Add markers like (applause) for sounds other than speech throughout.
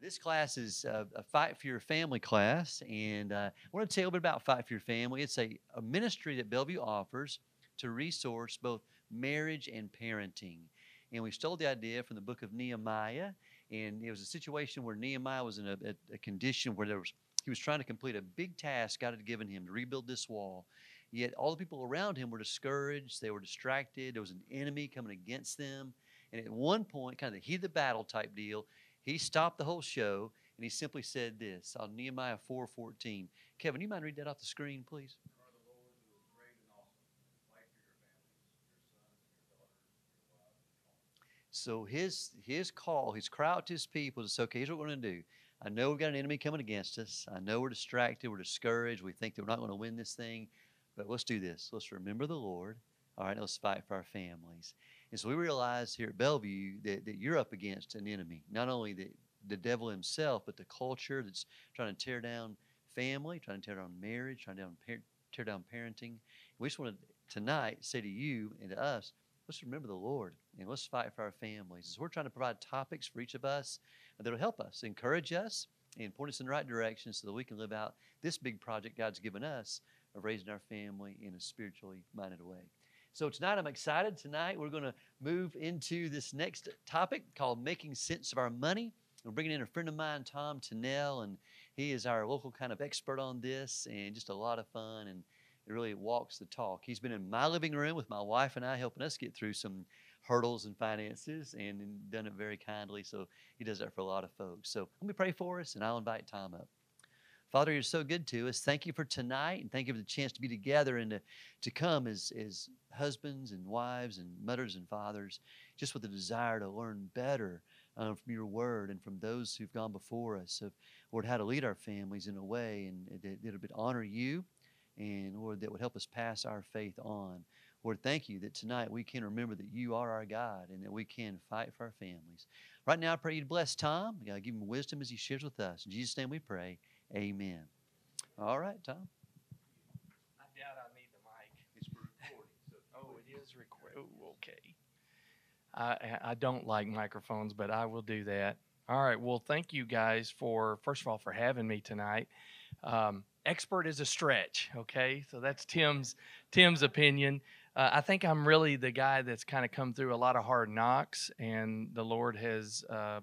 this class is uh, a Fight for Your Family class, and uh, I want to tell you a bit about Fight for Your Family. It's a, a ministry that Bellevue offers to resource both marriage and parenting. And we stole the idea from the book of Nehemiah, and it was a situation where Nehemiah was in a, a, a condition where there was he was trying to complete a big task God had given him to rebuild this wall. Yet all the people around him were discouraged, they were distracted, there was an enemy coming against them. And at one point, kind of the heat of the battle type deal, he stopped the whole show and he simply said this on Nehemiah 4:14. Kevin, you mind read that off the screen, please? So his his call, his cry out to his people is okay, here's what we're gonna do. I know we've got an enemy coming against us. I know we're distracted, we're discouraged, we think that we're not going to win this thing, but let's do this. Let's remember the Lord. All right, let's fight for our families. And so we realize here at Bellevue that, that you're up against an enemy, not only the, the devil himself, but the culture that's trying to tear down family, trying to tear down marriage, trying to down, tear down parenting. We just want to tonight say to you and to us, let's remember the Lord and let's fight for our families. So we're trying to provide topics for each of us that'll help us, encourage us, and point us in the right direction so that we can live out this big project God's given us of raising our family in a spiritually minded way. So tonight I'm excited. Tonight we're going to move into this next topic called making sense of our money. We're bringing in a friend of mine, Tom Tunnell, and he is our local kind of expert on this and just a lot of fun and it really walks the talk. He's been in my living room with my wife and I helping us get through some hurdles and finances and done it very kindly. So he does that for a lot of folks. So let me pray for us and I'll invite Tom up. Father, you're so good to us. Thank you for tonight and thank you for the chance to be together and to, to come as, as husbands and wives and mothers and fathers, just with a desire to learn better um, from your word and from those who've gone before us of, Lord, how to lead our families in a way and that, that would honor you and, Lord, that would help us pass our faith on. Lord, thank you that tonight we can remember that you are our God and that we can fight for our families. Right now, I pray you bless Tom. God, give him wisdom as he shares with us. In Jesus' name we pray. Amen. All right, Tom. I doubt I need the mic. It's recording. oh, it is recording. Oh, okay. I, I don't like microphones, but I will do that. All right. Well, thank you guys for, first of all, for having me tonight. Um, expert is a stretch. Okay. So that's Tim's, Tim's opinion. Uh, I think I'm really the guy that's kind of come through a lot of hard knocks, and the Lord has uh,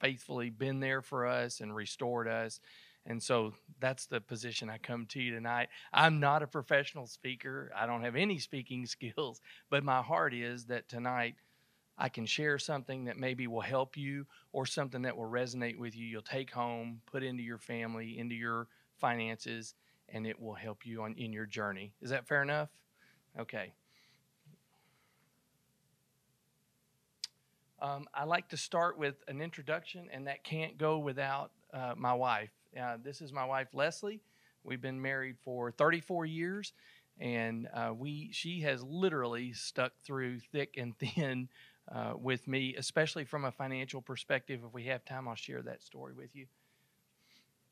faithfully been there for us and restored us. And so that's the position I come to you tonight. I'm not a professional speaker. I don't have any speaking (laughs) skills, but my heart is that tonight I can share something that maybe will help you or something that will resonate with you. You'll take home, put into your family, into your finances, and it will help you on in your journey. Is that fair enough? Okay. Um, I like to start with an introduction, and that can't go without uh, my wife. Uh, this is my wife, Leslie. We've been married for 34 years, and uh, we she has literally stuck through thick and (laughs) thin uh, with me, especially from a financial perspective. If we have time, I'll share that story with you.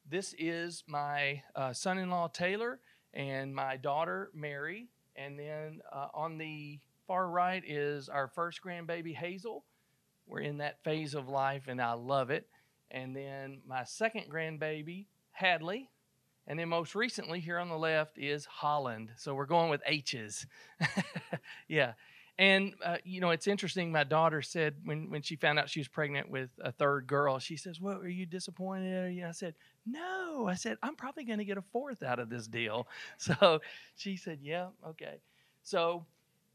This is my uh, son-in-law Taylor and my daughter Mary, and then uh, on the far right is our first grandbaby Hazel. We're in that phase of life, and I love it. And then my second grandbaby, Hadley. And then most recently, here on the left, is Holland. So we're going with H's. (laughs) yeah. And, uh, you know, it's interesting. My daughter said when, when she found out she was pregnant with a third girl, she says, Well, are you disappointed? I said, No. I said, I'm probably going to get a fourth out of this deal. (laughs) So she said, Yeah, okay. So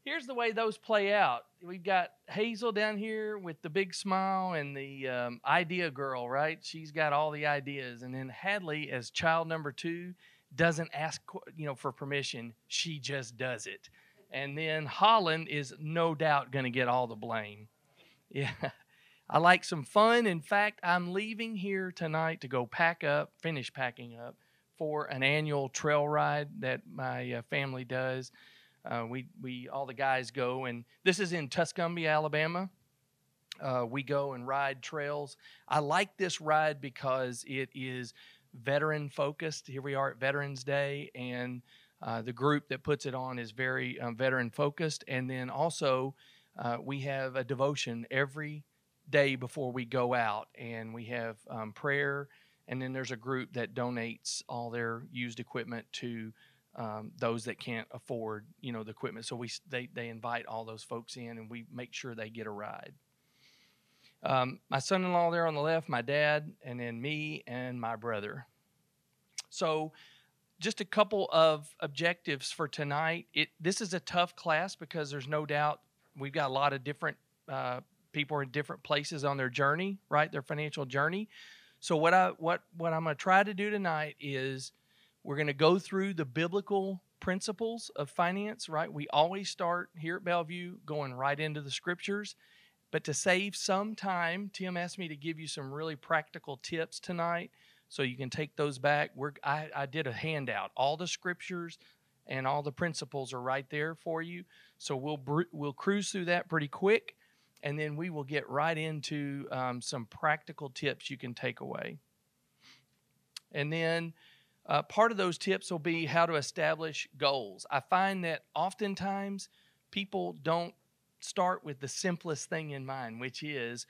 here's the way those play out. We've got Hazel down here with the big smile and the um, idea girl, right? She's got all the ideas, and then Hadley, as child number two, doesn't ask you know for permission. She just does it, and then Holland is no doubt going to get all the blame. (laughs) Yeah. I like some fun. In fact, I'm leaving here tonight to go pack up, finish packing up for an annual trail ride that my uh, family does uh, we we all the guys go, and this is in Tuscumbia, Alabama. Uh, we go and ride trails. I like this ride because it is veteran focused. Here we are at Veterans Day, and uh, the group that puts it on is very um, veteran focused. And then also, uh, we have a devotion every day before we go out, and we have um, prayer, and then there's a group that donates all their used equipment to um, those that can't afford, you know, the equipment. So we they they invite all those folks in, and we make sure they get a ride. Um, my son-in-law there on the left, my dad, and then me and my brother. So, just a couple of objectives for tonight. It this is a tough class because there's no doubt we've got a lot of different uh, people in different places on their journey, right? Their financial journey. So what I what what I'm going to try to do tonight is we're going to go through the biblical principles of finance, right? We always start here at Bellevue going right into the scriptures. But to save some time, Tim asked me to give you some really practical tips tonight so you can take those back. We're, I, I did a handout. All the scriptures and all the principles are right there for you. So we'll, we'll cruise through that pretty quick and then we will get right into um, some practical tips you can take away. And then uh, part of those tips will be how to establish goals. I find that oftentimes people don't start with the simplest thing in mind, which is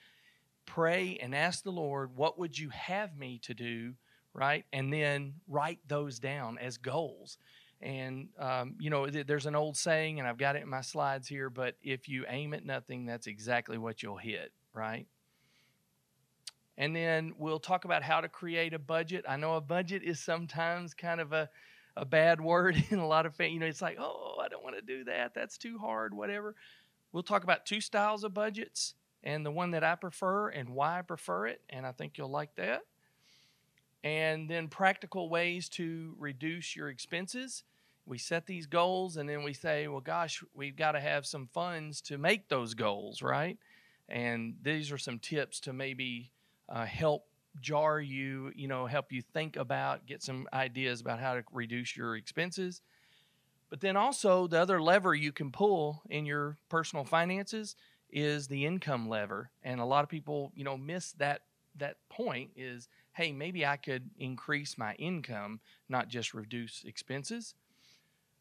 pray and ask the Lord, what would you have me to do, right? And then write those down as goals. And, um, you know, there's an old saying, and I've got it in my slides here, but if you aim at nothing, that's exactly what you'll hit, right? And then we'll talk about how to create a budget. I know a budget is sometimes kind of a, a bad (laughs) word in a lot of, you know, it's like, oh, I don't want to do that. That's too hard, whatever. We'll talk about two styles of budgets and the one that I prefer and why I prefer it. And I think you'll like that. And then practical ways to reduce your expenses we set these goals and then we say, well, gosh, we've got to have some funds to make those goals, right? And these are some tips to maybe uh, help jar you, you know, help you think about, get some ideas about how to reduce your expenses. But then also, the other lever you can pull in your personal finances is the income lever. And a lot of people, you know, miss that that point is, hey, maybe I could increase my income, not just reduce expenses.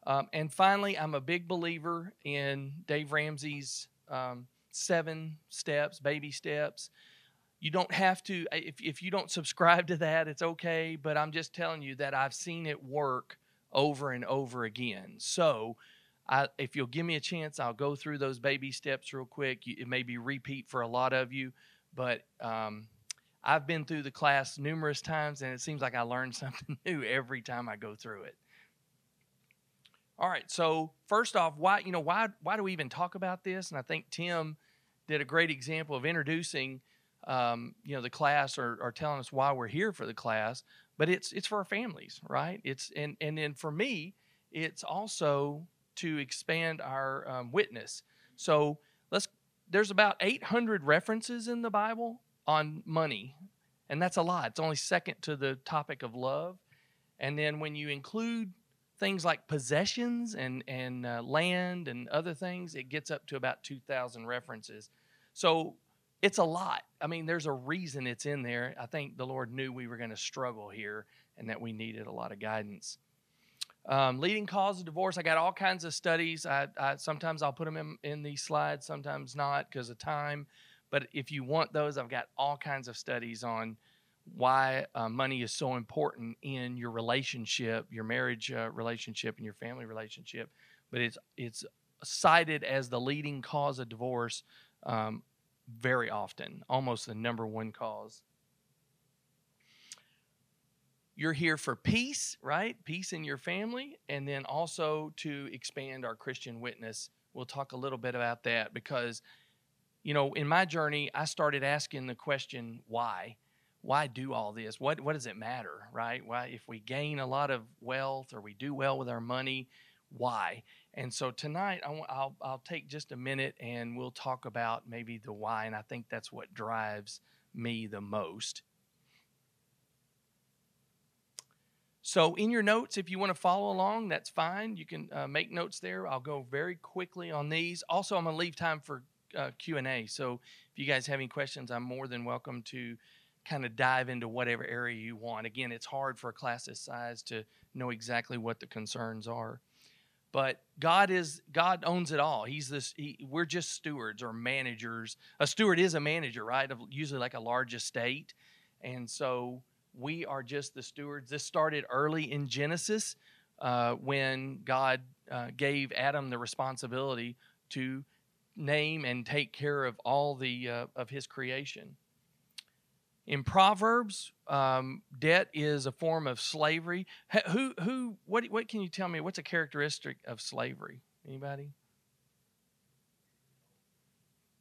Um, and finally, I'm a big believer in Dave Ramsey's um, seven steps, baby steps. You don't have to, if, if you don't subscribe to that, it's okay. But I'm just telling you that I've seen it work over and over again. So, I, if you'll give me a chance, I'll go through those baby steps real quick. It may be repeat for a lot of you, but um, I've been through the class numerous times, and it seems like I learn (laughs) something new every time I go through it. All right. So first off, why you know why why do we even talk about this? And I think Tim did a great example of introducing um, you know the class or telling us why we're here for the class. But it's it's for our families, right? It's and and then for me, it's also to expand our um, witness. So let's there's about 800 references in the Bible on money, and that's a lot. It's only second to the topic of love. And then when you include things like possessions and and uh, land and other things, it gets up to about 2,000 references. So it's a lot. I mean, there's a reason it's in there. I think the Lord knew we were going to struggle here and that we needed a lot of guidance. Um, leading cause of divorce. I got all kinds of studies. I, I sometimes I'll put them in, in these slides, sometimes not because of time. But if you want those, I've got all kinds of studies on why uh, money is so important in your relationship, your marriage uh, relationship, and your family relationship. But it's it's cited as the leading cause of divorce um, very often, almost the number one cause. You're here for peace, right? Peace in your family, and then also to expand our Christian witness. We'll talk a little bit about that because, you know, in my journey, I started asking the question, why? why do all this? What what does it matter, right? Why if we gain a lot of wealth or we do well with our money, why? And so tonight I will I'll, I'll take just a minute and we'll talk about maybe the why, and I think that's what drives me the most. So in your notes, if you want to follow along, that's fine. You can uh, make notes there. I'll go very quickly on these. Also, I'm going to leave time for uh, Q and A. So if you guys have any questions, I'm more than welcome to kind of dive into whatever area you want. Again, it's hard for a class this size to know exactly what the concerns are. But God is God owns it all. He's this. He, we're just stewards or managers. A steward is a manager, right? Of usually like a large estate, and so we are just the stewards. This started early in Genesis uh, when God uh, gave Adam the responsibility to name and take care of all the uh, of his creation. In Proverbs, um, debt is a form of slavery. Who, who, what, what can you tell me? What's a characteristic of slavery? Anybody?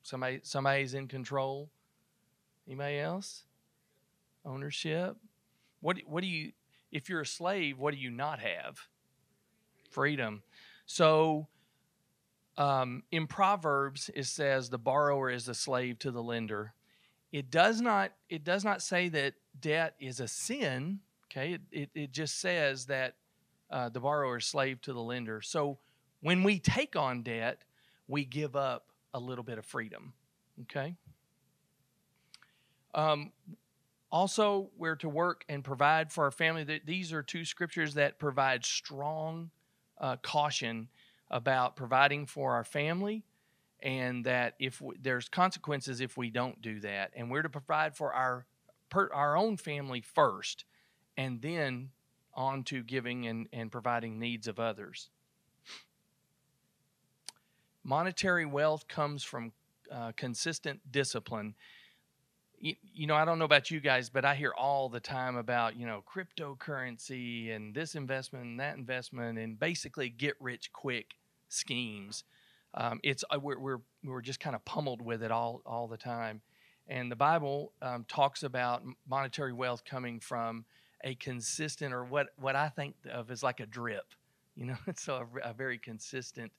Somebody, somebody's in control. Anybody else? Ownership. What, what do you? If you're a slave, what do you not have? Freedom. So, um, in Proverbs, it says the borrower is a slave to the lender it does not it does not say that debt is a sin. Okay, it, it, it just says that uh, the borrower is slave to the lender. So when we take on debt, we give up a little bit of freedom. Okay. Um, also, we're to work and provide for our family. These are two scriptures that provide strong uh, caution about providing for our family and that if we, there's consequences if we don't do that and we're to provide for our per, our own family first and then on to giving and, and providing needs of others. Monetary wealth comes from uh, consistent discipline. You, you know i don't know about you guys but i hear all the time about you know cryptocurrency and this investment and that investment and basically get rich quick schemes um, it's uh, we're, we're we're just kind of pummeled with it all all the time, and the Bible um, talks about monetary wealth coming from a consistent or what what I think of as like a drip, you know, (laughs) so a, a very consistent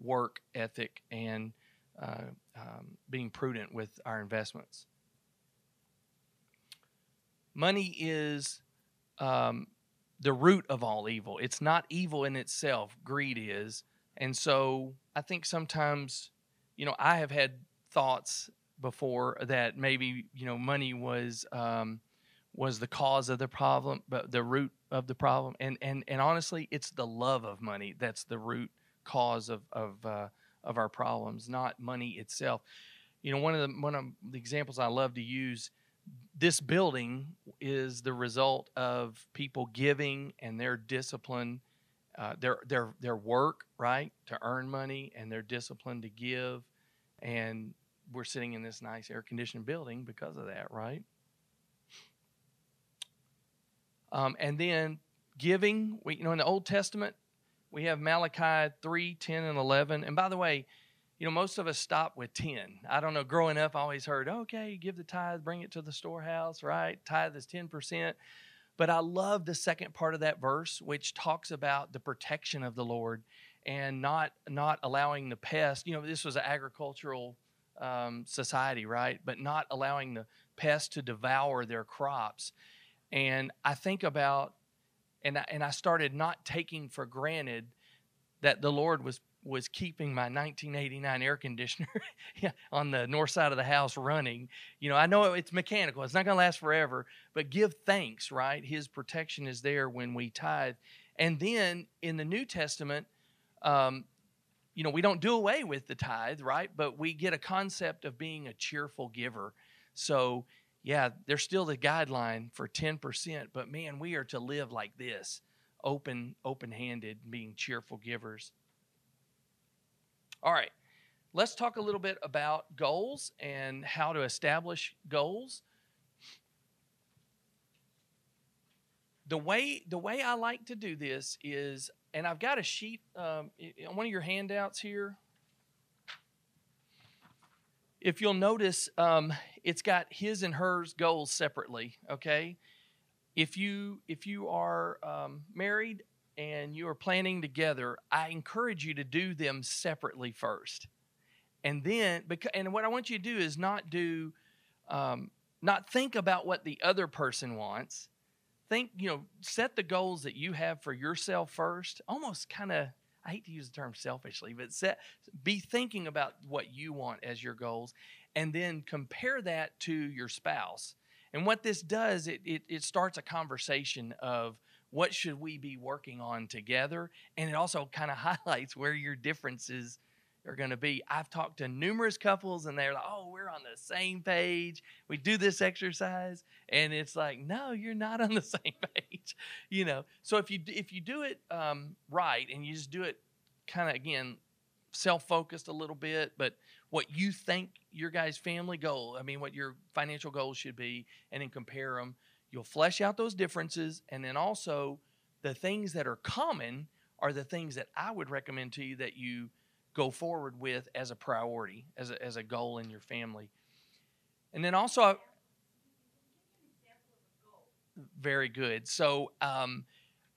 work ethic and uh, um, being prudent with our investments. Money is um, the root of all evil. It's not evil in itself. Greed is, and so I think sometimes, you know, I have had thoughts before that maybe you know money was um, was the cause of the problem, but the root of the problem. And and and honestly, it's the love of money that's the root cause of of uh, of our problems, not money itself. You know, one of the one of the examples I love to use. This building is the result of people giving and their discipline uh, their their their work right to earn money and their discipline to give, and we're sitting in this nice air conditioned building because of that, right? Um, and then giving, we, you know, in the Old Testament, we have Malachi 3, 10, and 11. And by the way, you know, most of us stop with 10. I don't know, growing up, I always heard, okay, give the tithe, bring it to the storehouse, right? Tithe is 10%. But I love the second part of that verse, which talks about the protection of the Lord and not not allowing the pest. You know, this was an agricultural um, society, right? But not allowing the pest to devour their crops. And I think about, and I, and I started not taking for granted that the Lord was was keeping my 1989 air conditioner (laughs) on the north side of the house running. You know, I know it's mechanical, it's not going to last forever, but give thanks, right? His protection is there when we tithe. And then in the New Testament, um, you know, we don't do away with the tithe, right? But we get a concept of being a cheerful giver. So, yeah, there's still the guideline for 10%, but man, we are to live like this open open-handed being cheerful givers all right, let's talk a little bit about goals and how to establish goals. The way the way I like to do this is, and I've got a sheet um, on one of your handouts here. If you'll notice, um, it's got his and hers goals separately. Okay, if you if you are um, married and you are planning together, I encourage you to do them separately first. And then, because, and what I want you to do is not do, um, not think about what the other person wants. Think, you know, set the goals that you have for yourself first. Almost kind of, I hate to use the term selfishly, but set, be thinking about what you want as your goals, and then compare that to your spouse. And what this does, it, it, it starts a conversation of what should we be working on together? And it also kind of (laughs) highlights where your differences are going to be. I've talked to numerous couples and they're like, oh, we're on the same page. We do this exercise. And it's like, no, you're not on the (laughs) same page. You know, so if you, if you do it um, right and you just do it kind of, again, self focused a little bit, but what you think your guys' family goal, I mean, what your financial goals should be, and then compare them. You'll flesh out those differences, and then also the things that are common are the things that I would recommend to you that you go forward with as a priority, as a, as a goal in your family. And then also, very good. So, um,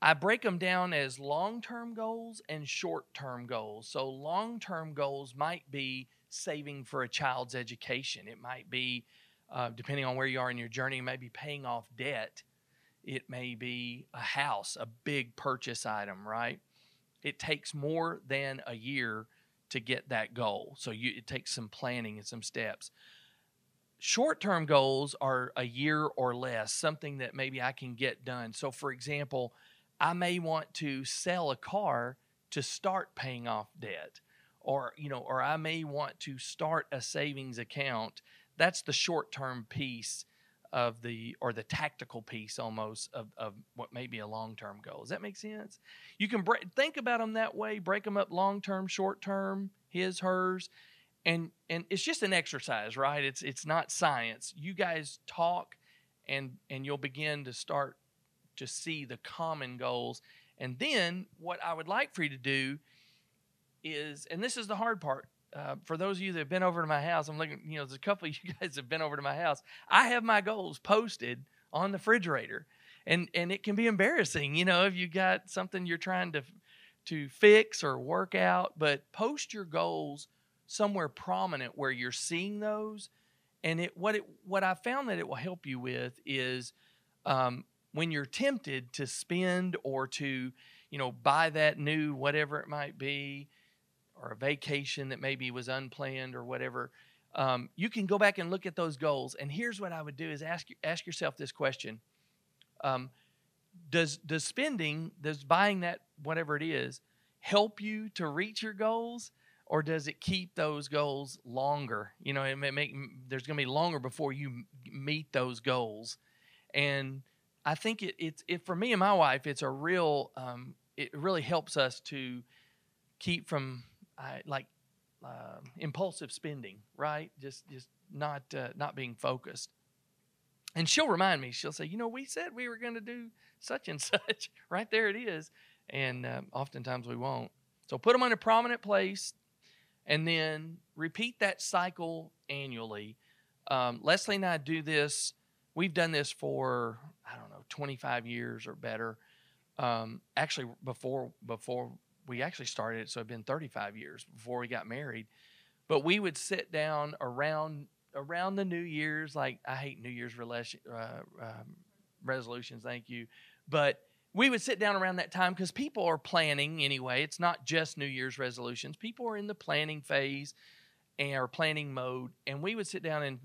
I break them down as long term goals and short term goals. So, long term goals might be saving for a child's education, it might be, uh, depending on where you are in your journey, it might be paying off debt, it may be a house, a big purchase item, right? It takes more than a year to get that goal. So, you, it takes some planning and some steps short term goals are a year or less, something that maybe I can get done. So, for example, I may want to sell a car to start paying off debt or you know or I may want to start a savings account that's the short-term piece of the or the tactical piece almost of, of what may be a long-term goal does that make sense you can break, think about them that way break them up long-term short-term his hers and and it's just an exercise right it's it's not science you guys talk and and you'll begin to start to see the common goals. And then what I would like for you to do is, and this is the hard part. Uh, for those of you that have been over to my house, I'm looking, you know, there's a couple of (laughs) you guys have been over to my house. I have my goals posted on the refrigerator. And and it can be embarrassing, you know, if you got something you're trying to to fix or work out, but post your goals somewhere prominent where you're seeing those. And it what it what I found that it will help you with is um, when you're tempted to spend or to, you know, buy that new whatever it might be, or a vacation that maybe was unplanned or whatever, um, you can go back and look at those goals. And here's what I would do: is ask ask yourself this question: um, Does does spending, does buying that whatever it is, help you to reach your goals? or does it keep those goals longer? You know, it may make there's going to be longer before you meet those goals, and I think it, it's it for me and my wife. It's a real. Um, it really helps us to keep from uh, like uh, impulsive spending, right? Just just not uh, not being focused. And she'll remind me. She'll say, "You know, we said we were going to do such and (laughs) such. right there, it is." And um, oftentimes we won't. So put them in a prominent place, and then repeat that cycle annually. Um, Leslie and I do this we've done this for I don't know 25 years or better. Um, actually, before before we actually started it, so it'd been 35 years before we got married. But we would sit down around around the New Year's. Like I hate New Year's uh, um, resolutions. Thank you, but we would sit down around that time because people are planning anyway. It's not just New Year's resolutions. People are in the planning phase and are planning mode, and we would sit down and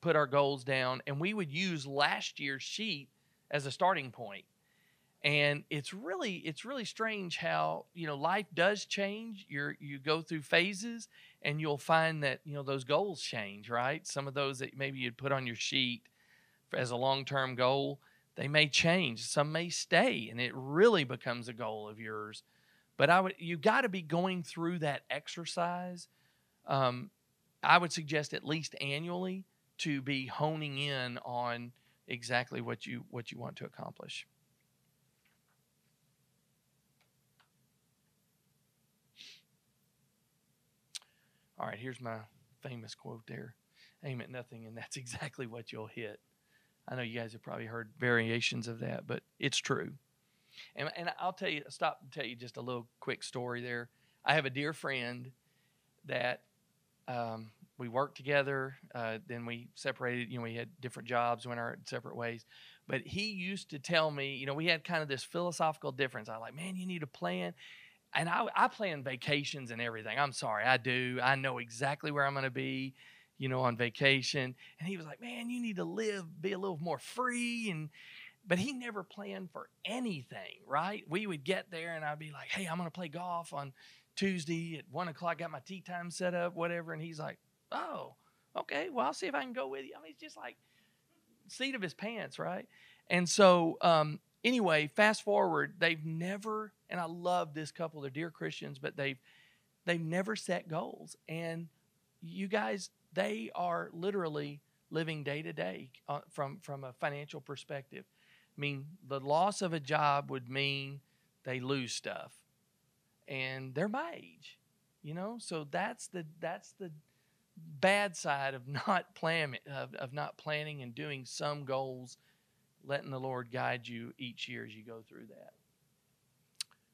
put our goals down, and we would use last year's sheet as a starting point. And it's really it's really strange how you know life does change. You you go through phases, and you'll find that you know those goals change. Right, some of those that maybe you'd put on your sheet as a long term goal, they may change. Some may stay, and it really becomes a goal of yours. But I would you got to be going through that exercise. Um, I would suggest at least annually to be honing in on exactly what you what you want to accomplish. All right, here's my famous quote there. Aim at nothing, and that's (laughs) exactly what you'll hit. I know you guys have probably heard variations of that, but it's true. And, and I'll tell you, stop and tell you just a little quick story there. I have a dear friend that um, we worked together. Uh, then we separated. You know, we had different jobs, went our separate ways. But he used to tell me, you know, we had kind of this philosophical difference. I like, man, you need a plan. And I, I plan vacations and everything. I'm sorry, I do. I know exactly where I'm going to be, you know, on vacation. And he was like, man, you need to live, be a little more free and but he never planned for anything, right? We would get there and I'd be like, hey, I'm going to play golf on Tuesday at one o'clock, got my tee time set up, whatever. And he's like, oh, okay, well, I'll see if I can go with you. I mean, it's just like seat of his pants, right? And so, um, anyway, fast forward, they've never, and I love this couple, they're dear Christians, but they've they've never set goals. And you guys, they are literally living day to day uh, from from a financial perspective. I mean, the loss of a job would mean they lose stuff, and they're my age, you know. So that's the that's the bad side of (laughs) not planning of, of not planning and doing some goals, letting the Lord guide you each year as you go through that.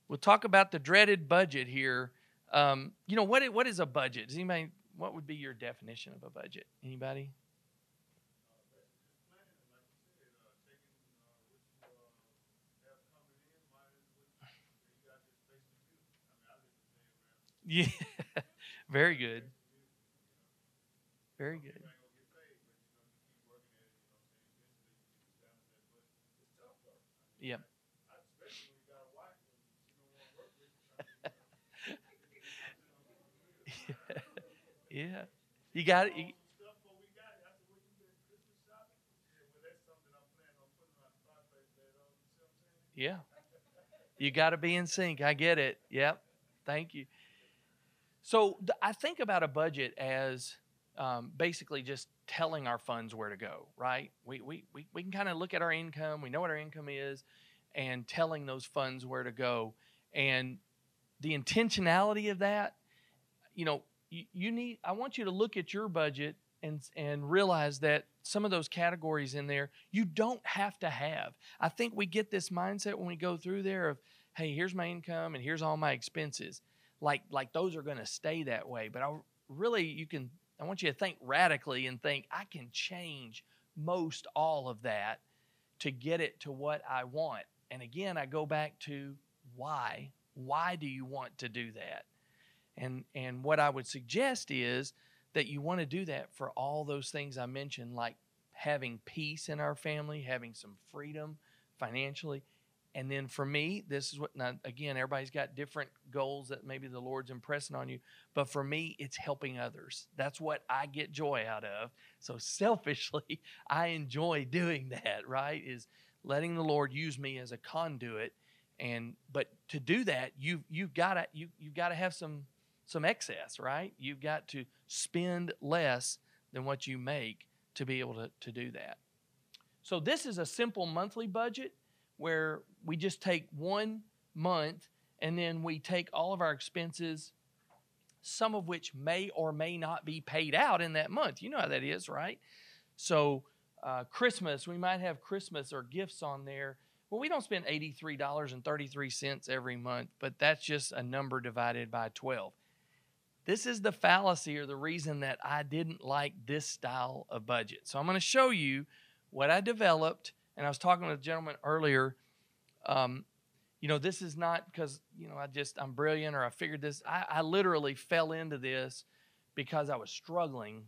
We'll talk about the dreaded budget here. Um, you know what? What is a budget? Does anybody? What would be your definition of a budget? Anybody? (laughs) Yeah, very good. Very good. Yep. (laughs) yeah. You got it. You, yeah. You got to be in sync. I get it. Yep. Thank you. So I think about a budget as um, basically just telling our funds where to go, right? We, we, we, we can kind of look at our income, we know what our income is, and telling those funds where to go. And the intentionality of that, you know, you, you need, I want you to look at your budget and, and realize that some of those categories in there you don't have to have. I think we get this mindset when we go through there of, hey, here's my income and here's all my expenses. Like, like those are going to stay that way. But I really, you can I want you to think radically and think, I can change most all of that to get it to what I want. And again, I go back to why. Why do you want to do that? And and what I would suggest is that you want to do that for all those things I mentioned, like having peace in our family, having some freedom financially, and then for me, this is what, now again, everybody's got different goals that maybe the Lord's impressing on you. But for me, it's helping others. That's what I get joy out of. So (laughs) selfishly, I enjoy doing that, right? Is letting the Lord use me as a conduit. And, but to do that, you, you've got to, you, you've got to have some, some excess, right? You've got to spend less than what you make to be able to, to do that. So this is a simple monthly budget where we just take one month and then we take all of our expenses, some of which may or may not be paid out in that month. You know how that is, right? So, uh, Christmas, we might have Christmas or gifts on there. Well, we don't spend $83.33 every month, but that's just a number divided by 12. This is the fallacy or the reason that I didn't like this style of budget. So, I'm going to show you what I developed and I was talking with a gentleman earlier. Um, you know, this is not because, you know, I just, I'm brilliant or I figured this. I, I literally fell into this because I was struggling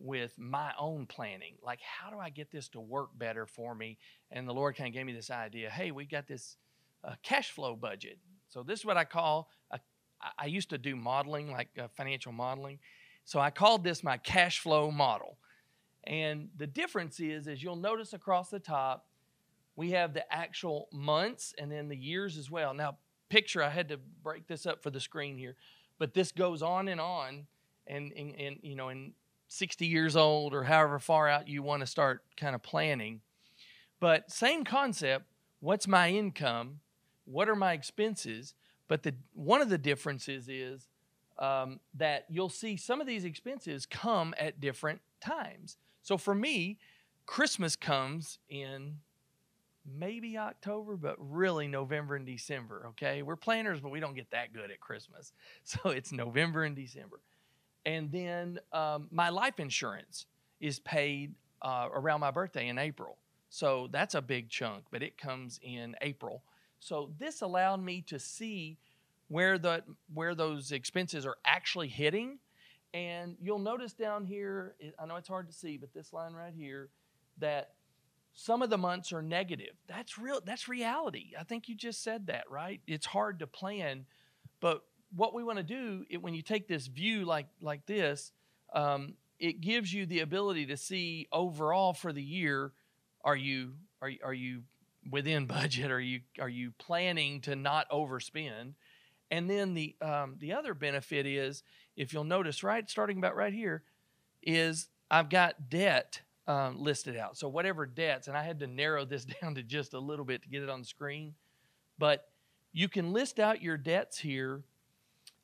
with my own planning. Like, how do I get this to work better for me? And the Lord kind of gave me this idea hey, we got this uh, cash flow budget. So, this is what I call, a, I used to do modeling, like uh, financial modeling. So, I called this my cash flow model. And the difference is, as you'll notice across the top, we have the actual months and then the years as well. Now, picture, I had to break this up for the screen here, but this goes on and on, and, and, and you know, in 60 years old or however far out you want to start kind of planning. But same concept. What's my income? What are my expenses? But the one of the differences is um, that you'll see some of these expenses come at different times. So for me, Christmas comes in maybe October, but really November and December. Okay, we're planners, but we don't get that good at Christmas, (laughs) so it's November and December. And then um, my life insurance is paid uh, around my birthday in April, so that's a big chunk, but it comes in April. So this allowed me to see where the where those expenses are actually hitting. And you'll notice down here, I know it's hard to see, but this line right here, that some of the months are negative. That's real. That's reality. I think you just said that, right? It's hard to plan, but what we want to do it, when you take this view like like this, um, it gives you the ability to see overall for the year. Are you are are you within (laughs) budget? Are you are you planning to not overspend? And then the um, the other benefit is, if you'll notice, right, starting about right here, is I've got debt um, listed out. So whatever debts, and I had to narrow this (laughs) down to just a little bit to get it on the screen, but you can list out your debts here.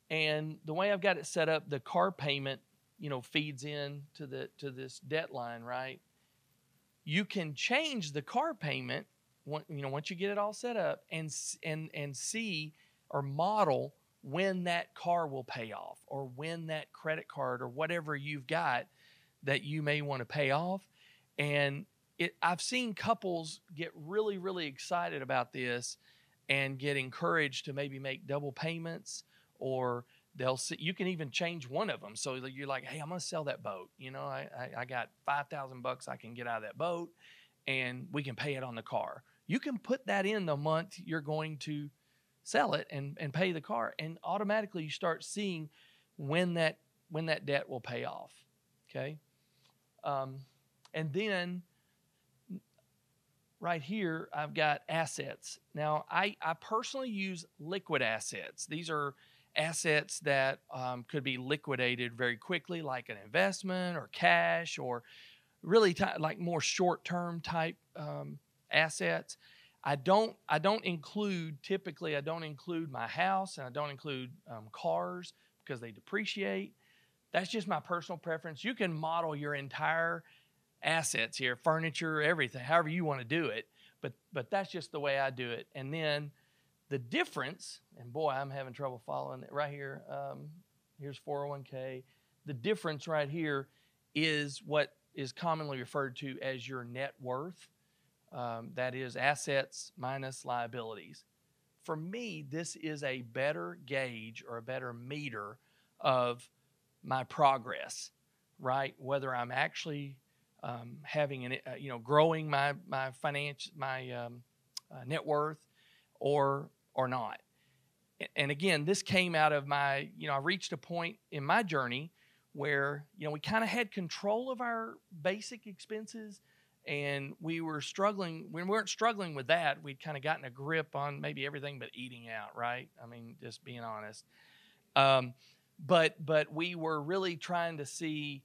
And the way I've got it set up, the car payment, you know, feeds in to the to this debt line, right? You can change the car payment, you know, once you get it all set up, and and and see or model when that car will pay off or when that credit card or whatever you've got that you may want to pay off. And it, I've seen couples get really, really excited about this and get encouraged to maybe make double payments or they'll see, you can even change one of them. So you're like, hey, I'm going to sell that boat. You know, I, I, I got 5,000 bucks I can get out of that boat and we can pay it on the car. You can put that in the month you're going to sell it and, and pay the car and automatically you start seeing when that when that debt will pay off okay um, and then right here i've got assets now i, I personally use liquid assets these are assets that um, could be liquidated very quickly like an investment or cash or really t- like more short-term type um, assets I don't I don't include typically I don't include my house and I don't include um, cars because they depreciate. That's just my personal preference. You can model your entire assets here, furniture, everything, however you want to do it. But but that's just the way I do it. And then the difference, and boy, I'm having trouble following it right here. Um, here's 401k. The difference right here is what is commonly referred to as your net worth. Um, that is assets minus liabilities. For me, this is a better gauge or a better meter of my progress, right? Whether I'm actually um, having an, uh, you know, growing my my finance, my um, uh, net worth, or or not. And again, this came out of my, you know, I reached a point in my journey where you know we kind of had control of our basic expenses and we were struggling when we weren't struggling with that. We'd kind of gotten a grip on maybe everything but eating out right? I mean just being honest. Um, but but we were really trying to see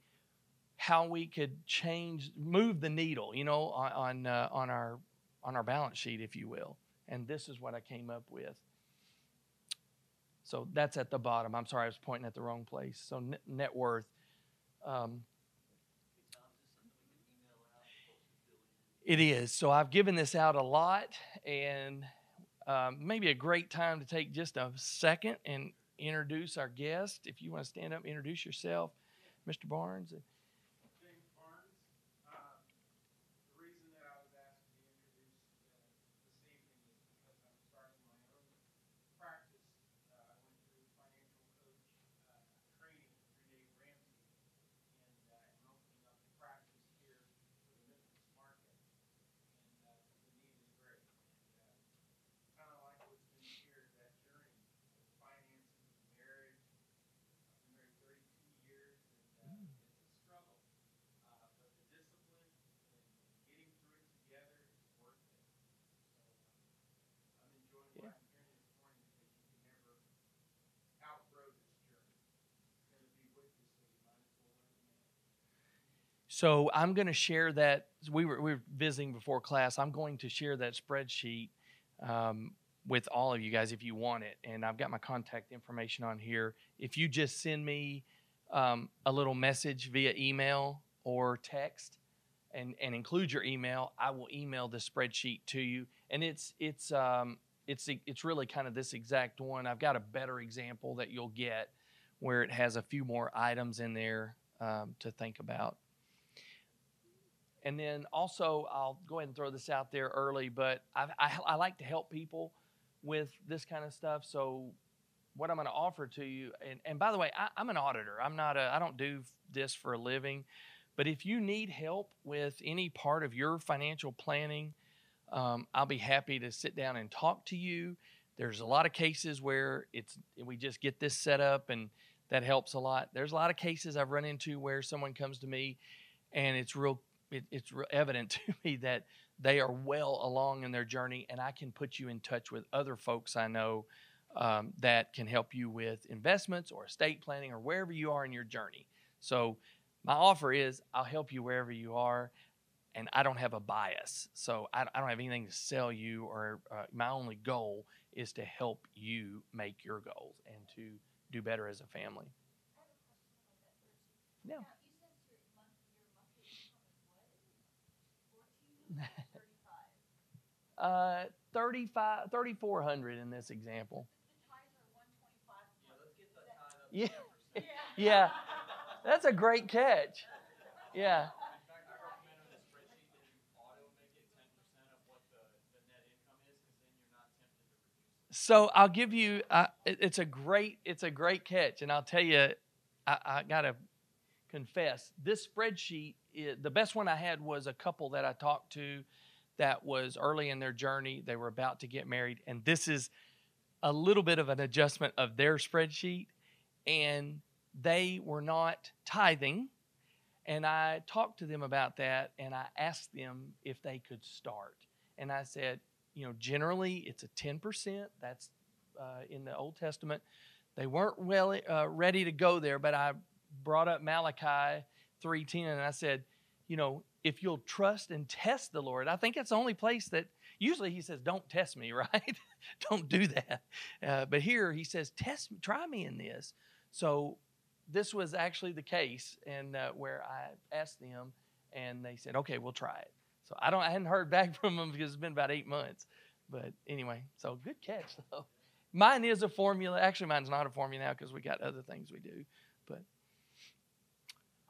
how we could change move the needle you know on on, uh, on our on our balance sheet if you will and this is what i came up with so that's at the bottom i'm sorry i was pointing at the wrong place so net, worth um, It is. So I've given this out a lot, and um, maybe a great time to take just a second and introduce our guest. If you want to stand up, introduce yourself, Mr. Barnes. So I'm going to share that. We were, we were visiting before class. I'm going to share that spreadsheet um, with all of you guys if you want it. And I've got my contact information on here. If you just send me um, a little message via email or text and, and include your email, I will email the spreadsheet to you. And it's, it's, um, it's, it's really kind of this exact one. I've got a better example that you'll get where it has a few more items in there um, to think about. And then also, I'll go ahead and throw this out there early, but I, I, I like to help people with this kind of stuff. So, what I'm going to offer to you, and, and by the way, I, am an auditor. I'm not a, I don't do this for a living, But if you need help with any part of your financial planning, um, I'll be happy to sit down and talk to you. There's a lot of cases where it's we just get this set up and that helps a lot. There's a lot of cases I've run into where someone comes to me and it's real it, it's evident (laughs) to me that they are well along in their journey and I can put you in touch with other folks I know um, that can help you with investments or estate planning or wherever you are in your journey. So my offer is I'll help you wherever you are and I don't have a bias. So I, I don't have anything to sell you or uh, my only goal is to help you make your goals and to do better as a family. Yeah. Uh, 35 3400 in this example. Yeah. Yeah. That's a great catch. Yeah. So I'll give you. Uh, it's a great. It's a great catch, and I'll tell you. I, I gotta confess. This spreadsheet, the best one I had was a couple that I talked to, that was early in their journey. They were about to get married, and this is a little bit of an adjustment of their spreadsheet, and they were not tithing. And I talked to them about that, and I asked them if they could start. And I said, you know, generally it's a 10%. That's uh, in the Old Testament. They weren't well uh, ready to go there, but I brought up Malachi 3:10 and I said, you know, if you'll trust and test the Lord, I think it's the only place that usually he says, "Don't test me," (laughs) right? Don't do that. Uh, but here he says, "Test, try me in this." So this was actually the case, and uh, where I asked them, and they said, "Okay, we'll try it." So I don't, I hadn't heard (laughs) back from them because it's been about eight months. But anyway, so good catch though. Mine is a formula. Actually, mine's not a formula now because we got other things we do.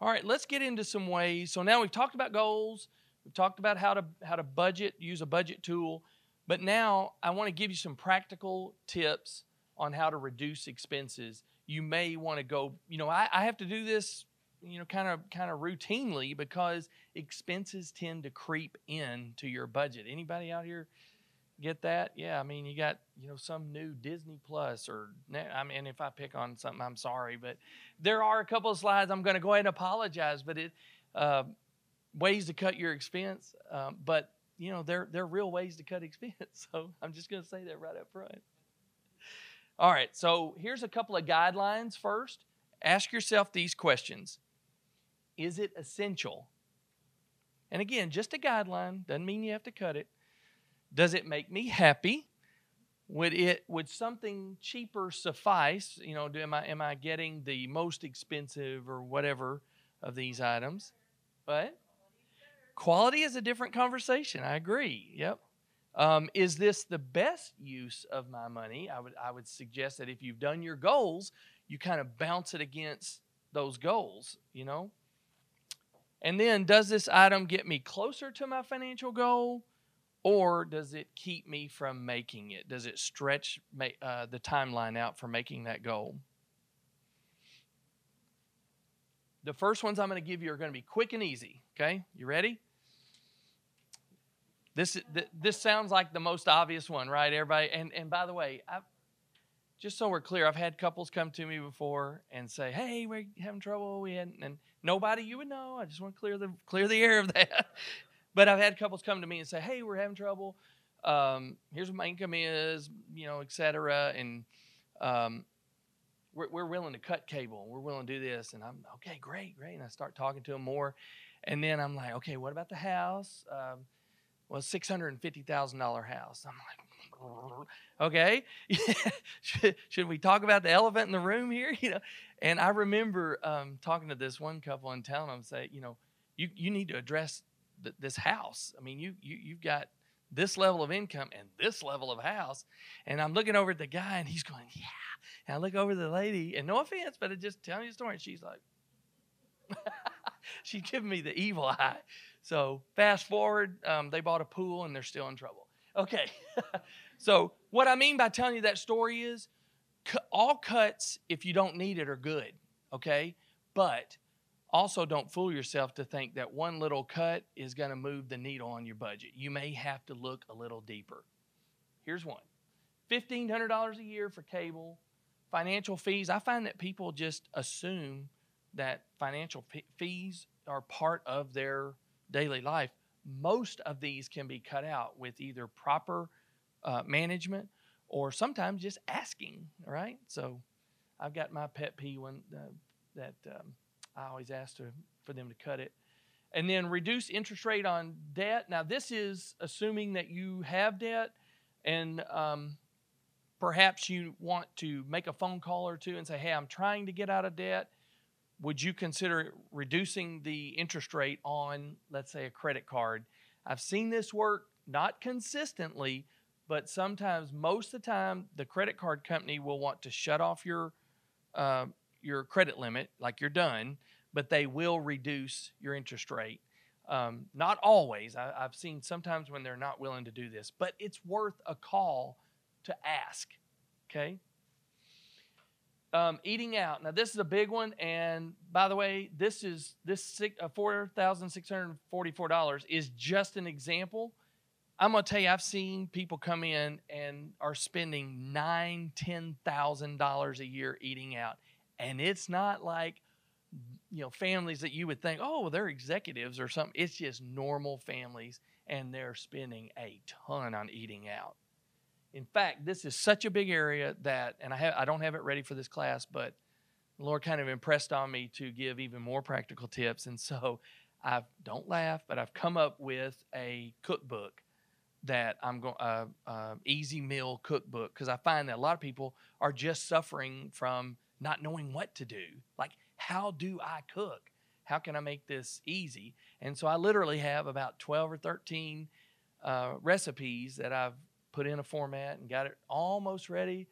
All right, let's get into some ways. So now we've talked about goals. We've talked about how to how to budget, use a budget tool. But now I want to give you some practical tips on how to reduce expenses. You may want to go, you know, I, I have to do this you know kind of kind of routinely because expenses tend to creep into your budget anybody out here get that yeah i mean you got you know some new disney plus or i mean if i pick on something i'm sorry but there are a couple of slides i'm going to go ahead and apologize but it uh, ways to cut your expense um, but you know there are real ways to cut expense (laughs) so i'm just going to say that right up front all right so here's a couple of guidelines first ask yourself these questions is it essential? And again, just a guideline, doesn't mean you have to cut it. Does it make me happy? Would it would something cheaper suffice? You know, do, am I am I getting the most expensive or whatever of these items? But quality is a different conversation. I agree. Yep. Um, is this the best use of my money? I would I would suggest that if you've done your goals, you kind of bounce it against those goals. You know, and then, does this item get me closer to my financial goal, or does it keep me from making it? Does it stretch uh, the timeline out for making that goal? The first ones I'm going to give you are going to be quick and easy. Okay, you ready? This this sounds like the most obvious one, right? Everybody, and and by the way, I've, just so we're clear, I've had couples come to me before and say, "Hey, we're having trouble. We had," and nobody you would know. I just want to clear the clear the air of that. But I've had couples come to me and say, "Hey, we're having trouble. Um, here's what my income is, you know, et cetera, And um, we're, we're willing to cut cable. We're willing to do this. And I'm okay, great, great. And I start talking to them more, and then I'm like, "Okay, what about the house?" Um, well, six hundred and fifty thousand dollar house. I'm like, (laughs) okay (laughs) should, we talk about the elephant in the room here (laughs) you know and i remember um, talking to this one couple and telling them say you know you, you need to address th- this house i mean you, you you've got this level of income and this level of house and i'm looking over at the guy and he's going yeah and i look over the lady and no offense but i just telling you a story and she's like (laughs) she's giving me the evil eye so fast forward um, they bought a pool and they're still in trouble Okay. (laughs) so, what I mean by telling you that story is all cuts, if you don't need it, are good. Okay. But also don't fool yourself to think that one little cut is going to move the needle on your budget. You may have to look a little deeper. Here's one $1,500 a year for cable, financial fees. I find that people just assume that financial fees are part of their daily life. Most of these can be cut out with either proper uh, management or sometimes just asking, right? So I've got my pet peeve one uh, that um, I always ask to, for them to cut it. And then reduce interest rate on debt. Now, this is assuming that you have debt and um, perhaps you want to make a phone call or two and say, hey, I'm trying to get out of debt. Would you consider reducing the interest rate on, let's say, a credit card? I've seen this work not consistently, but sometimes, most of the time, the credit card company will want to shut off your uh, your credit limit, like you're done, but they will reduce your interest rate. Um, not always. I, I've seen sometimes when they're not willing to do this, but it's worth a call to ask. Okay. Um, eating out. Now this is a big one, and by the way, this is this six, uh, four thousand six hundred forty-four dollars is just an example. I'm gonna tell you, I've seen people come in and are spending nine, ten thousand dollars a year eating out, and it's not like you know families that you would think, oh, they're executives or something. It's just normal families, and they're spending a ton on eating out. In fact, this is such a big area that, and I I don't have it ready for this class, but the Lord kind of impressed on me to give even more practical tips, and so I don't laugh, but I've come up with a cookbook that I'm going uh, uh, easy meal cookbook because I find that a lot of people are just suffering from not knowing what to do. Like, how do I cook? How can I make this easy? And so I literally have about 12 or 13 uh, recipes that I've put in a format and got it almost ready.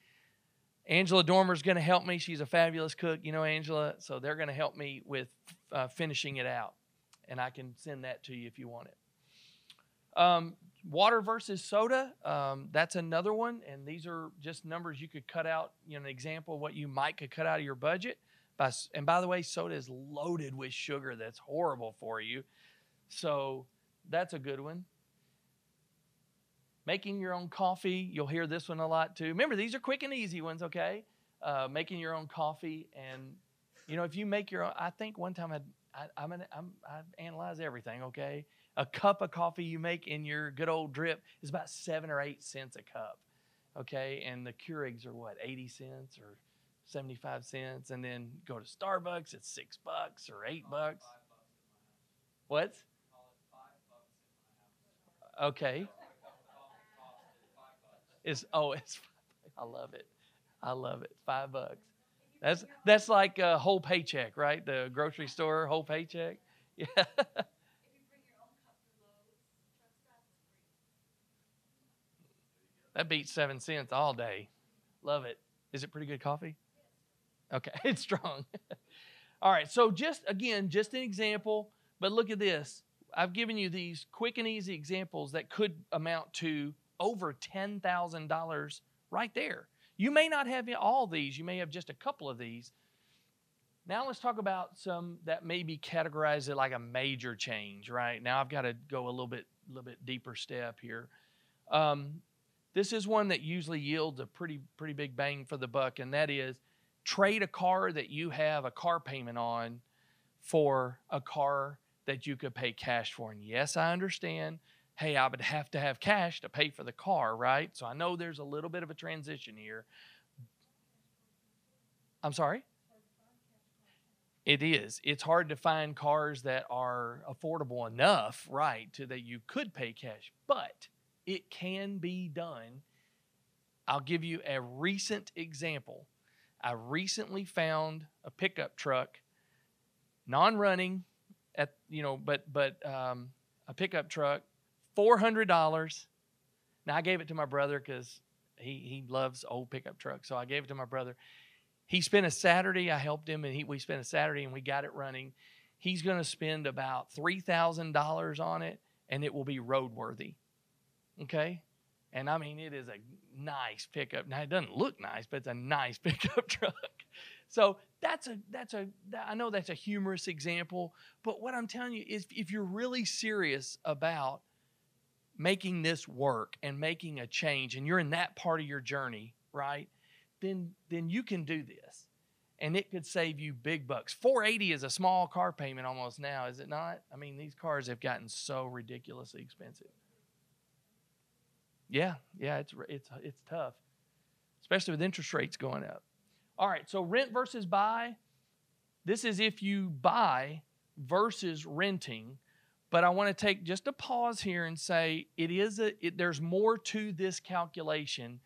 Angela Dormer's going to help me. She's a fabulous cook, you know, Angela. So they're going to help me with uh, finishing it out. And I can send that to you if you want it. Um, water versus soda, um, that's another one. And these are just numbers you could cut out, you know, an example of what you might could cut out of your budget. By, and by the way, soda is loaded with sugar that's horrible for you. So that's a good one. Making your own coffee, you'll hear this one a lot too. Remember, these are quick and easy ones, okay? Uh, making your own coffee, and you know, if you make your own, I think one time I'd, I, I'm, an, I'm I analyze everything, okay? A cup of coffee you make in your good old drip is about seven or eight cents a cup, okay? And the Keurigs are what, 80 cents or 75 cents? And then go to Starbucks, it's six bucks or eight bucks. What? Okay. It's oh, (laughs) it's. I love it. I love it. Five bucks. That's that's like a whole paycheck, right? The grocery store whole paycheck. (laughs) Yeah. That beats seven cents all day. Love it. Is it pretty good coffee? Okay, (laughs) it's strong. (laughs) all right. So just again, just an example. But look at this. I've given you these quick and easy examples that could amount to over $10,000 right there. You may not have all these, you may have just a couple of these. Now let's talk about some that may be categorized as like a major change, right? Now I've got to go a little bit, a little bit deeper step here. Um, this is one that usually yields a pretty, pretty big bang for the buck, and that is trade a car that you have a car payment on for a car that you could pay cash for. And yes, I understand hey, I would have to have cash to pay for the car, right? So I know there's a little bit of a transition here. I'm sorry? It is. It's hard to find cars that are affordable enough, right, to that you could pay cash, but it can be done. I'll give you a recent example. I recently found a pickup truck, non-running, at you know, but but um, a pickup truck $400. Now, I gave it to my brother because he, he loves old pickup trucks. So I gave it to my brother. He spent a Saturday. I helped him, and he, we spent a Saturday and we got it running. He's going to spend about $3,000 on it, and it will be roadworthy. Okay? And I mean, it is a nice pickup. Now it doesn't look nice, but it's a nice (laughs) pickup truck. So that's a that's a I know that's a humorous example, but what I'm telling you is if you're really serious about making this work and making a change and you're in that part of your journey, right? Then then you can do this. And it could save you big bucks. 480 is a small car payment almost now, is it not? I mean, these cars have gotten so ridiculously expensive. Yeah, yeah, it's it's it's tough, especially with interest rates going up. All right, so rent versus buy. This is if you buy versus renting, but I want to take just a pause here and say it is a it, there's more to this calculation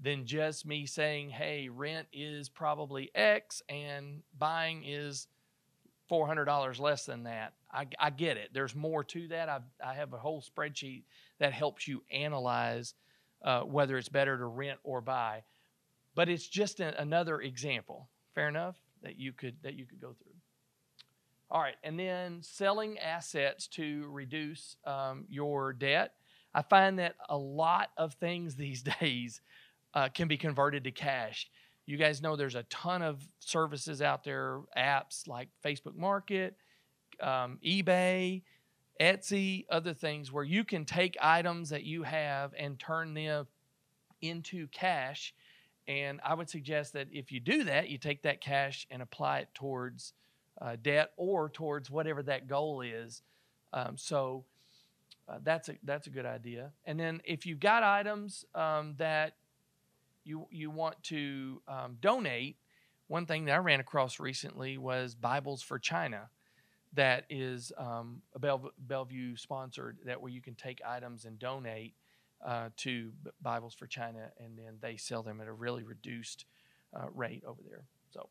than just me saying, "Hey, rent is probably X and buying is four hundred dollars less than that." I, I get it. There's more to that. I I have a whole spreadsheet that helps you analyze uh, whether it's better to rent or buy. But it's just another example. Fair enough that you could that you could go through. All right, and then selling assets to reduce um, your debt. I find that a lot of things (laughs) these days uh, can be converted to cash. You guys know there's a ton of services out there, apps like Facebook Market, um, eBay, Etsy, other things where you can take items that you have and turn them into cash. And I would suggest that if you do that, you take that cash and apply it towards uh, debt or towards whatever that goal is. Um, so uh, that's a that's a good idea. And then if you've got items um, that you you want to um, donate, one thing that I ran across recently was Bibles for China that is um, a Belle- Bellevue sponsored that where you can take items and donate uh, to Bibles for China, and then they sell them at a really reduced uh, rate over there. So,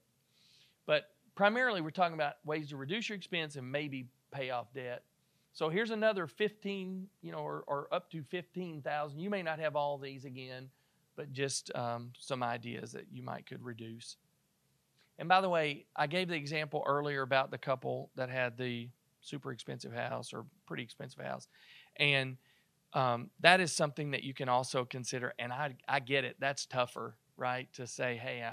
but primarily we're talking about ways to reduce your expense and maybe pay off debt. So here's another 15, you know, or, or up to 15,000. You may not have all these again, but just um, some ideas that you might could reduce. And by the way, I gave the example earlier about the couple that had the super expensive house or pretty expensive house. And um, that is something that you can also consider. And I, I get it. That's tougher, right? To say, hey,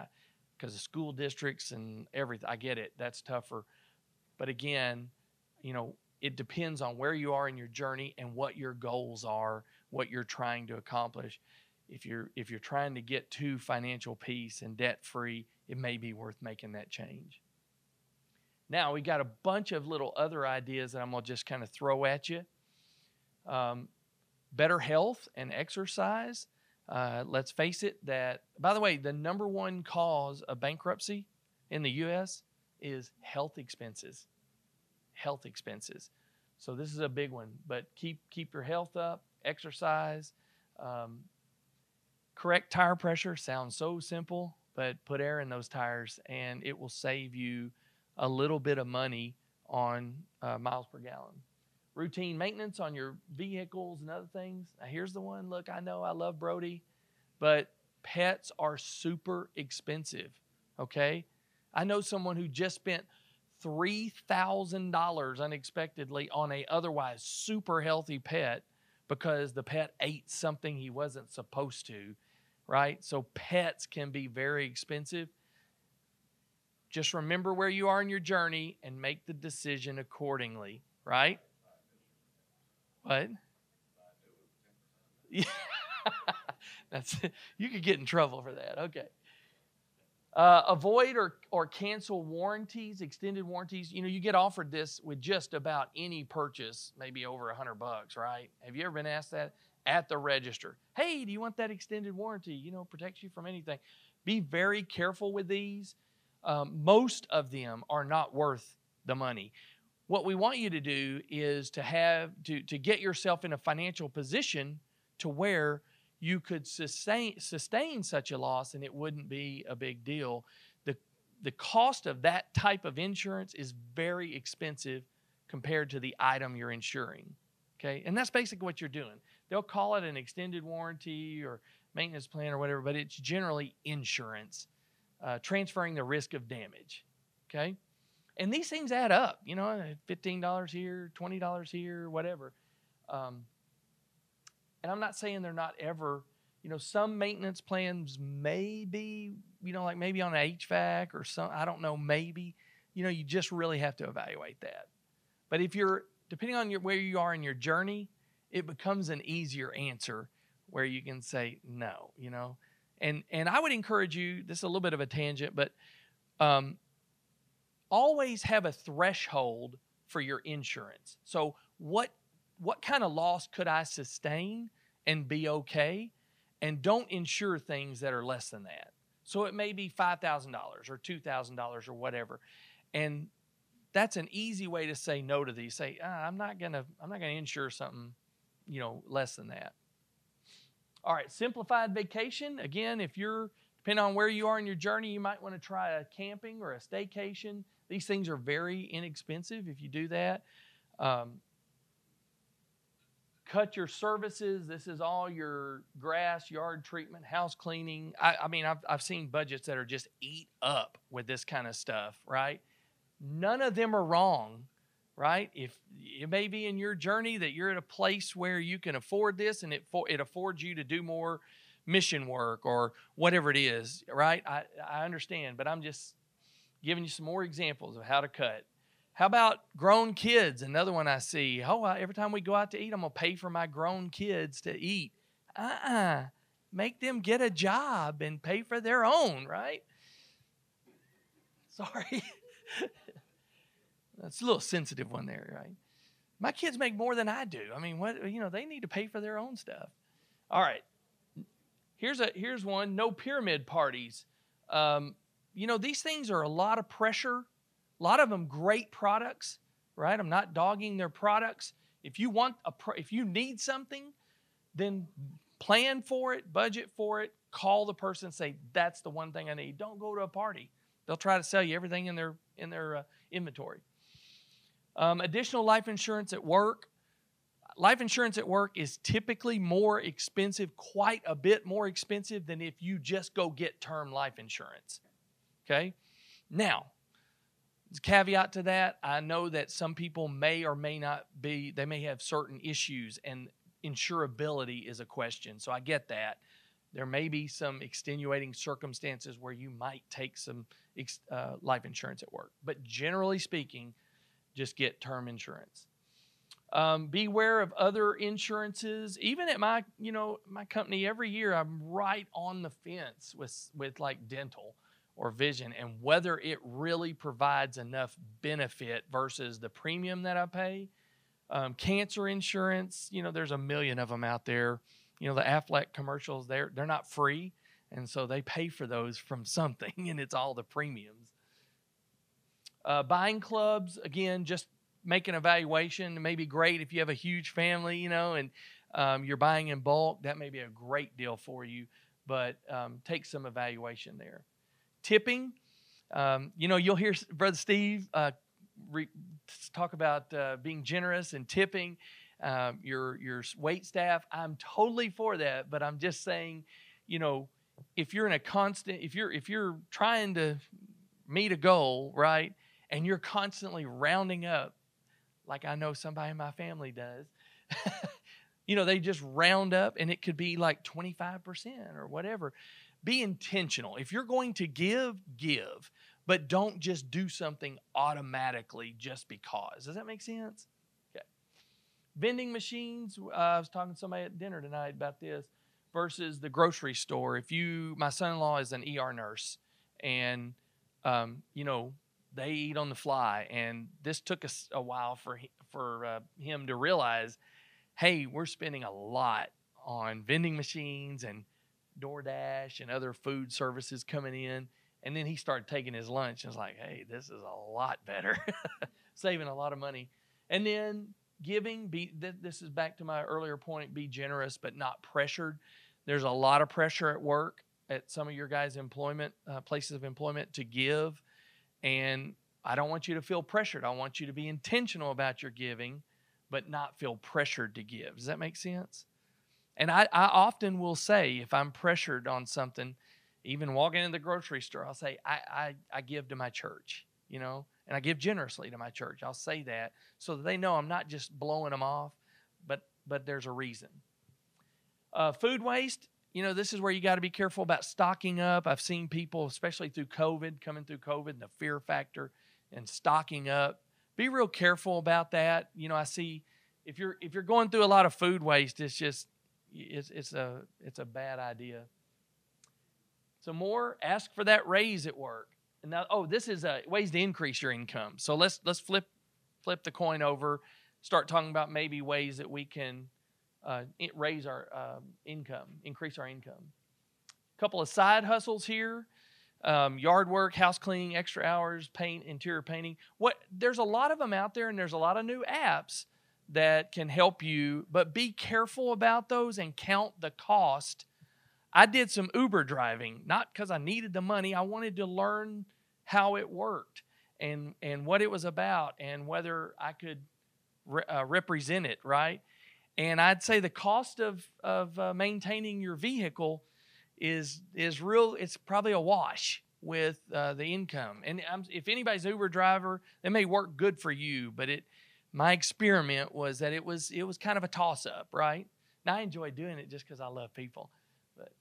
because of school districts and everything, I get it. That's tougher. But again, you know, it depends on where you are in your journey and what your goals are, what you're trying to accomplish. If you're if you're trying to get to financial peace and debt free, it may be worth making that change. Now, we got a bunch of little other ideas that I'm going to just kind of throw at you. Um, better health and exercise. Uh, let's face it, that, by the way, the number one cause of bankruptcy in the U.S. is health expenses. Health expenses. So this is a big one, but keep keep your health up, exercise, um, correct tire pressure. Sounds so simple, but put air in those tires and it will save you a little bit of money on uh, miles per gallon. Routine maintenance on your vehicles and other things. Now, here's the one. Look, I know I love Brody, but pets are super expensive. Okay. I know someone who just spent $3,000 unexpectedly on a otherwise super healthy pet because the pet ate something he wasn't supposed to, right? So pets can be very expensive. Just remember where you are in your journey and make the decision accordingly, right? What? Yeah. (laughs) That's you could get in trouble for that. Okay. Uh, avoid or, or cancel warranties, extended warranties. You know, you get offered this with just about any purchase, maybe over a hundred bucks, right? Have you ever been asked that at the register? Hey, do you want that extended warranty? You know, protects you from anything. Be very careful with these. Um, most of them are not worth the money. What we want you to do is to have to, to get yourself in a financial position to where you could sustain sustain such a loss and it wouldn't be a big deal. The the cost of that type of insurance is very expensive compared to the item you're insuring. Okay? And that's basically what you're doing. They'll call it an extended warranty or maintenance plan or whatever, but it's generally insurance, uh, transferring the risk of damage. Okay? And these things add up, you know, $15 here, $20 here, whatever. Um, and I'm not saying they're not ever, you know, some maintenance plans may be, you know, like maybe on an HVAC or some, I don't know, maybe, you know, you just really have to evaluate that. But if you're, depending on your, where you are in your journey, it becomes an easier answer where you can say no, you know. And and I would encourage you, this is a little bit of a tangent, but um, always have a threshold for your insurance. So what what kind of loss could I sustain and be okay? And don't insure things that are less than that. So it may be $5,000 or $2,000 or whatever. And that's an easy way to say no to these. Say, ah, I'm not gonna, I'm not gonna insure something, you know, less than that. All right, simplified vacation. Again, if you're depending on where you are in your journey, you might want to try a camping or a staycation. These things are very inexpensive if you do that. Um, cut your services. This is all your grass, yard treatment, house cleaning. I, I mean, I've, I've seen budgets that are just eat up with this kind of stuff, right? None of them are wrong, right? If it may be in your journey that you're at a place where you can afford this and it, for, it affords you to do more mission work or whatever it is, right? I, I understand, but I'm just giving you some more examples of how to cut. How about grown kids? Another one I see. Oh, every time we go out to eat, I'm going to pay for my grown kids to eat. Uh uh-uh. uh Make them get a job and pay for their own, right? (laughs) Sorry. That's a little sensitive one there, right? My kids make more than I do. I mean, what you know, they need to pay for their own stuff. All right. Here's a here's one. No pyramid parties. Um, you know, these things are a lot of pressure a lot of them great products, right? I'm not dogging their products. If you want a if you need something, then plan for it, budget for it, call the person and say that's the one thing I need. Don't go to a party. They'll try to sell you everything in their in their uh, inventory. Um, additional life insurance at work. Life insurance at work is typically more expensive, quite a bit more expensive than if you just go get term life insurance. Okay? Now, caveat to that, I know that some people may or may not be, they may have certain issues, and insurability is a question. So I get that. There may be some extenuating circumstances where you might take some uh, life insurance at work. But generally speaking, just get term insurance. Um, beware of other insurances. Even at my, you know, my company, every year I'm right on the fence with with like dental or vision and whether it really provides enough benefit versus the premium that I pay. Um, cancer insurance, you know, there's a million of them out there. You know, the Aflac commercials, they're, they're not free. And so they pay for those from something, (laughs) and it's all the premiums. Uh, buying clubs, again, just make an evaluation. It may be great if you have a huge family, you know, and um, you're buying in bulk. That may be a great deal for you, but um, take some evaluation there tipping. Um, you know, you'll hear Brother Steve uh, re- talk about uh, being generous and tipping um, your your wait staff. I'm totally for that, but I'm just saying, you know, if you're in a constant, if you're if you're trying to meet a goal, right, and you're constantly rounding up, like I know somebody in my family does. (laughs) you know, they just round up, and it could be like 25% or whatever be intentional. If you're going to give, give, but don't just do something automatically just because. Does that make sense? Okay. Vending machines, uh, I was talking to somebody at dinner tonight about this versus the grocery store. If you, my son in law is an ER nurse, and, um, you know, they eat on the fly. And this took us a while for, for uh, him to realize hey, we're spending a lot on vending machines and DoorDash and other food services coming in. And then he started taking his lunch and was like, hey, this is a lot better, (laughs) saving a lot of money. And then giving, be, th- this is back to my earlier point be generous, but not pressured. There's a lot of pressure at work at some of your guys' employment, uh, places of employment to give. And I don't want you to feel pressured. I want you to be intentional about your giving, but not feel pressured to give. Does that make sense? And I, I often will say, if I'm pressured on something, even walking in the grocery store, I'll say, I, I, I give to my church, you know, and I give generously to my church. I'll say that so that they know I'm not just blowing them off, but, but there's a reason. Uh, food waste, you know, this is where you got to be careful about stocking up. I've seen people, especially through COVID, coming through COVID, and the fear factor and stocking up. Be real careful about that. You know, I see if you're if you're going through a lot of food waste, it's just it's it's a it's a bad idea. So more, ask for that raise at work. And now, oh, this is a ways to increase your income. So let's let's flip flip the coin over. Start talking about maybe ways that we can uh, raise our um, income, increase our income. A couple of side hustles here: um, yard work, house cleaning, extra hours, paint, interior painting. What there's a lot of them out there, and there's a lot of new apps that can help you. But be careful about those and count the cost I did some Uber driving, not because I needed the money. I wanted to learn how it worked and and what it was about and whether I could re- uh, represent it right. And I'd say the cost of of uh, maintaining your vehicle is is real. It's probably a wash with uh, the income. And if anybody's Uber driver, it may work good for you, but it my experiment was that it was it was kind of a toss up, right? Now I enjoy doing it just because I love people But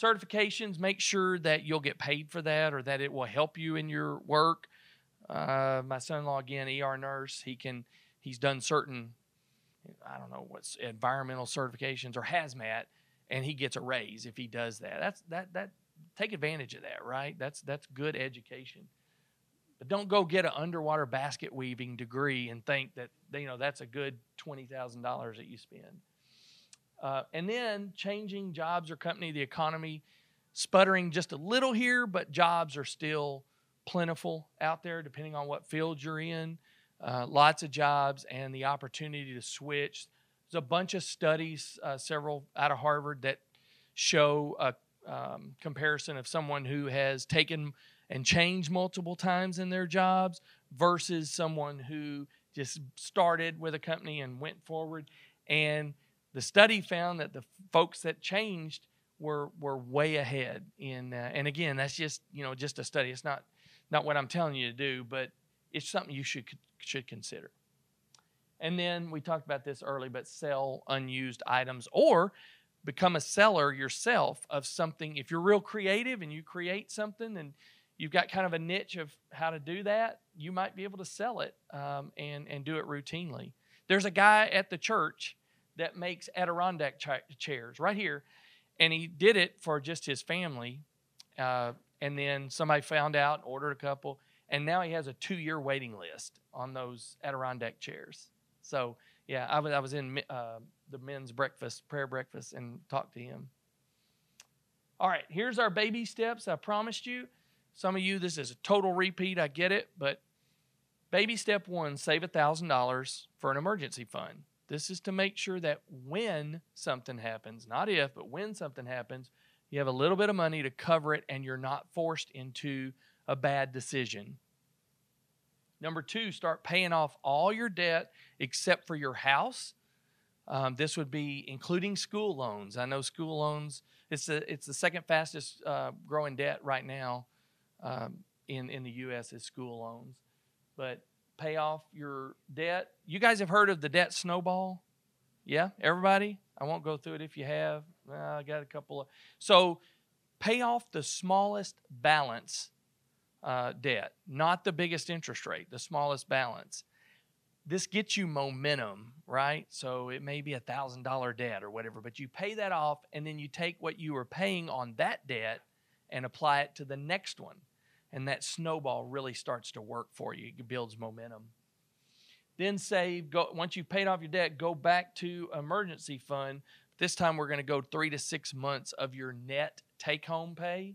certifications, make sure that you'll get paid for that or that it will help you in your work. Uh, my son-in-law again, ER nurse, he can he's done certain I don't know what's environmental certifications or hazmat, and he gets a raise if he does that. That's that that take advantage of that, right? That's that's good education. But don't go get an underwater basket weaving degree and think that you know that's a good twenty thousand dollars that you spend. Uh, and then changing jobs or company, the economy sputtering just a little here, but jobs are still plentiful out there depending on what field you're in. Uh, lots of jobs and the opportunity to switch. There's a bunch of studies, uh, several out of Harvard, that show a um, comparison of someone who has taken and changed multiple times in their jobs versus someone who just started with a company and went forward. And the study found that the folks that changed were were way ahead in uh, and again that's just you know just a study it's not not what i'm telling you to do but it's something you should should consider and then we talked about this early but sell unused items or become a seller yourself of something if you're real creative and you create something and you've got kind of a niche of how to do that you might be able to sell it um, and and do it routinely there's a guy at the church that makes Adirondack chairs right here. And he did it for just his family. Uh, and then somebody found out, ordered a couple, and now he has a two year waiting list on those Adirondack chairs. So, yeah, I was, I was in uh, the men's breakfast, prayer breakfast, and talked to him. All right, here's our baby steps. I promised you. Some of you, this is a total repeat. I get it. But baby step one save $1,000 for an emergency fund. This is to make sure that when something happens, not if, but when something happens, you have a little bit of money to cover it and you're not forced into a bad decision. Number two, start paying off all your debt except for your house. Um, this would be including school loans. I know school loans, it's, a, it's the second fastest uh, growing debt right now um, in, in the U.S. is school loans. But pay off your debt. You guys have heard of the debt snowball? Yeah, everybody? I won't go through it if you have. I got a couple of. So pay off the smallest balance uh, debt, not the biggest interest rate, the smallest balance. This gets you momentum, right? So it may be a thousand dollar debt or whatever, but you pay that off and then you take what you were paying on that debt and apply it to the next one and that snowball really starts to work for you. It builds momentum. Then save. Go once you've paid off your debt, go back to emergency fund. This time we're going to go three to six months of your net take-home pay.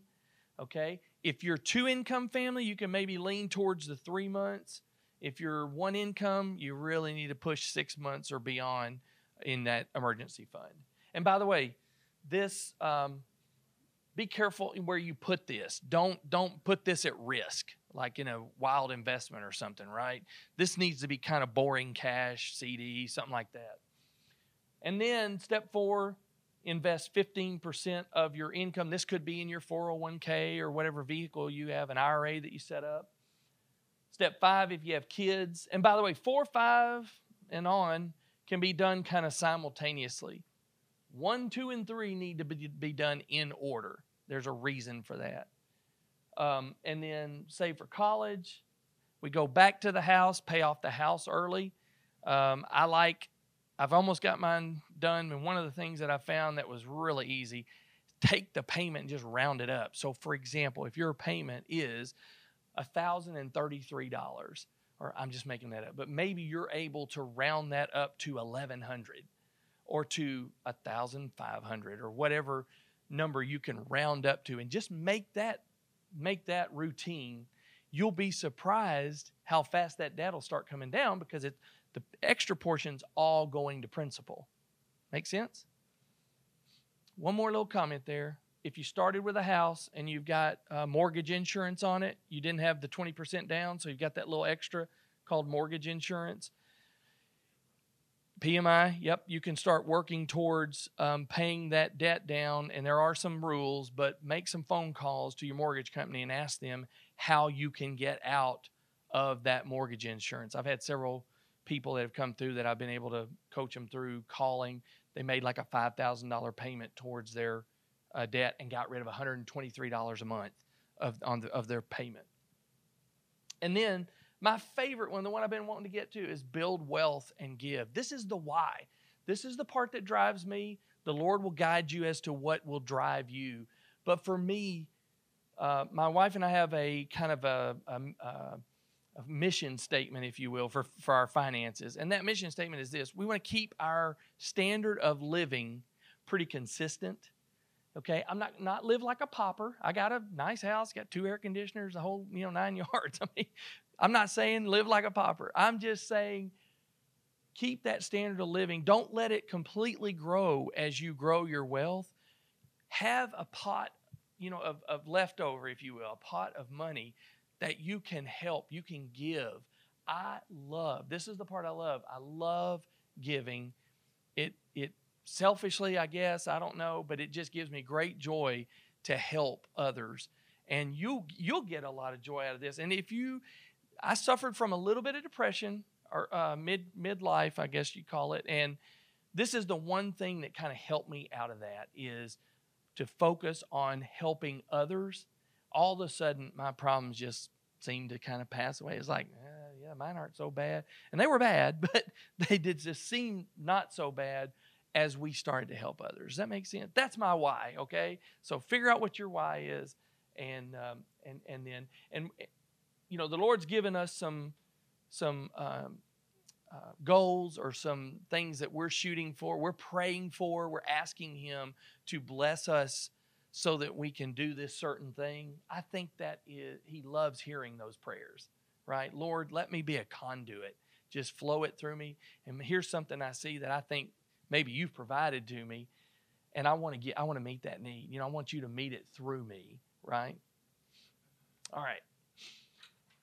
Okay. If you're two income family, you can maybe lean towards the three months. If you're one income, you really need to push six months or beyond in that emergency fund. And by the way, this um, be careful where you put this. Don't don't put this at risk, like in a wild investment or something, right? This needs to be kind of boring cash, CD, something like that. And then step four, invest 15% of your income. This could be in your 401k or whatever vehicle you have, an IRA that you set up. Step five, if you have kids. And by the way, four, five, and on can be done kind of simultaneously. One, two, and three need to be, done in order. There's a reason for that. Um, and then save for college. We go back to the house, pay off the house early. Um, I like, I've almost got mine done. And one of the things that I found that was really easy, take the payment and just round it up. So, for example, if your payment is $1,033, or I'm just making that up, but maybe you're able to round that up to 1100 or to 1500 or whatever number you can round up to and just make that make that routine you'll be surprised how fast that debt will start coming down because it the extra portion's all going to principal make sense one more little comment there if you started with a house and you've got uh, mortgage insurance on it, you didn't have the 20% down, so you've got that little extra called mortgage insurance. PMI, yep, you can start working towards um, paying that debt down, and there are some rules, but make some phone calls to your mortgage company and ask them how you can get out of that mortgage insurance. I've had several people that have come through that I've been able to coach them through calling. They made like a $5,000 payment towards their uh, debt and got rid of $123 a month of, on the, of their payment. And then my favorite one, the one I've been wanting to get to, is build wealth and give. This is the why. This is the part that drives me. The Lord will guide you as to what will drive you. But for me, uh, my wife and I have a kind of a, a, a, mission statement, if you will, for, for our finances. And that mission statement is this we want to keep our standard of living pretty consistent Okay, I'm not not live like a pauper. I got a nice house, got two air conditioners, a whole you know nine (laughs) yards. I mean, I'm not saying live like a pauper. I'm just saying keep that standard of living. Don't let it completely grow as you grow your wealth. Have a pot, you know, of, of leftover, if you will, a pot of money that you can help, you can give. I love. This is the part I love. I love giving. It it selfishly, I guess, I don't know, but it just gives me great joy to help others. And you you'll get a lot of joy out of this. And if you I suffered from a little bit of depression or uh, mid midlife, I guess you call it, and this is the one thing that kind of helped me out of that is to focus on helping others. All of a sudden, my problems just seemed to kind of pass away. It's like, eh, yeah, mine aren't so bad, and they were bad, (laughs) but they did just seem not so bad as we started to help others. Does that make sense? That's my why. Okay, so figure out what your why is, and um, and and then and you know the Lord's given us some some um, uh, goals or some things that we're shooting for, we're praying for, we're asking Him to bless us so that we can do this certain thing. I think that is, He loves hearing those prayers, right? Lord, let me be a conduit. Just flow it through me. And here's something I see that I think maybe you've provided to me and I want to get I want to meet that need. You know, I want you to meet it through me, right? All right.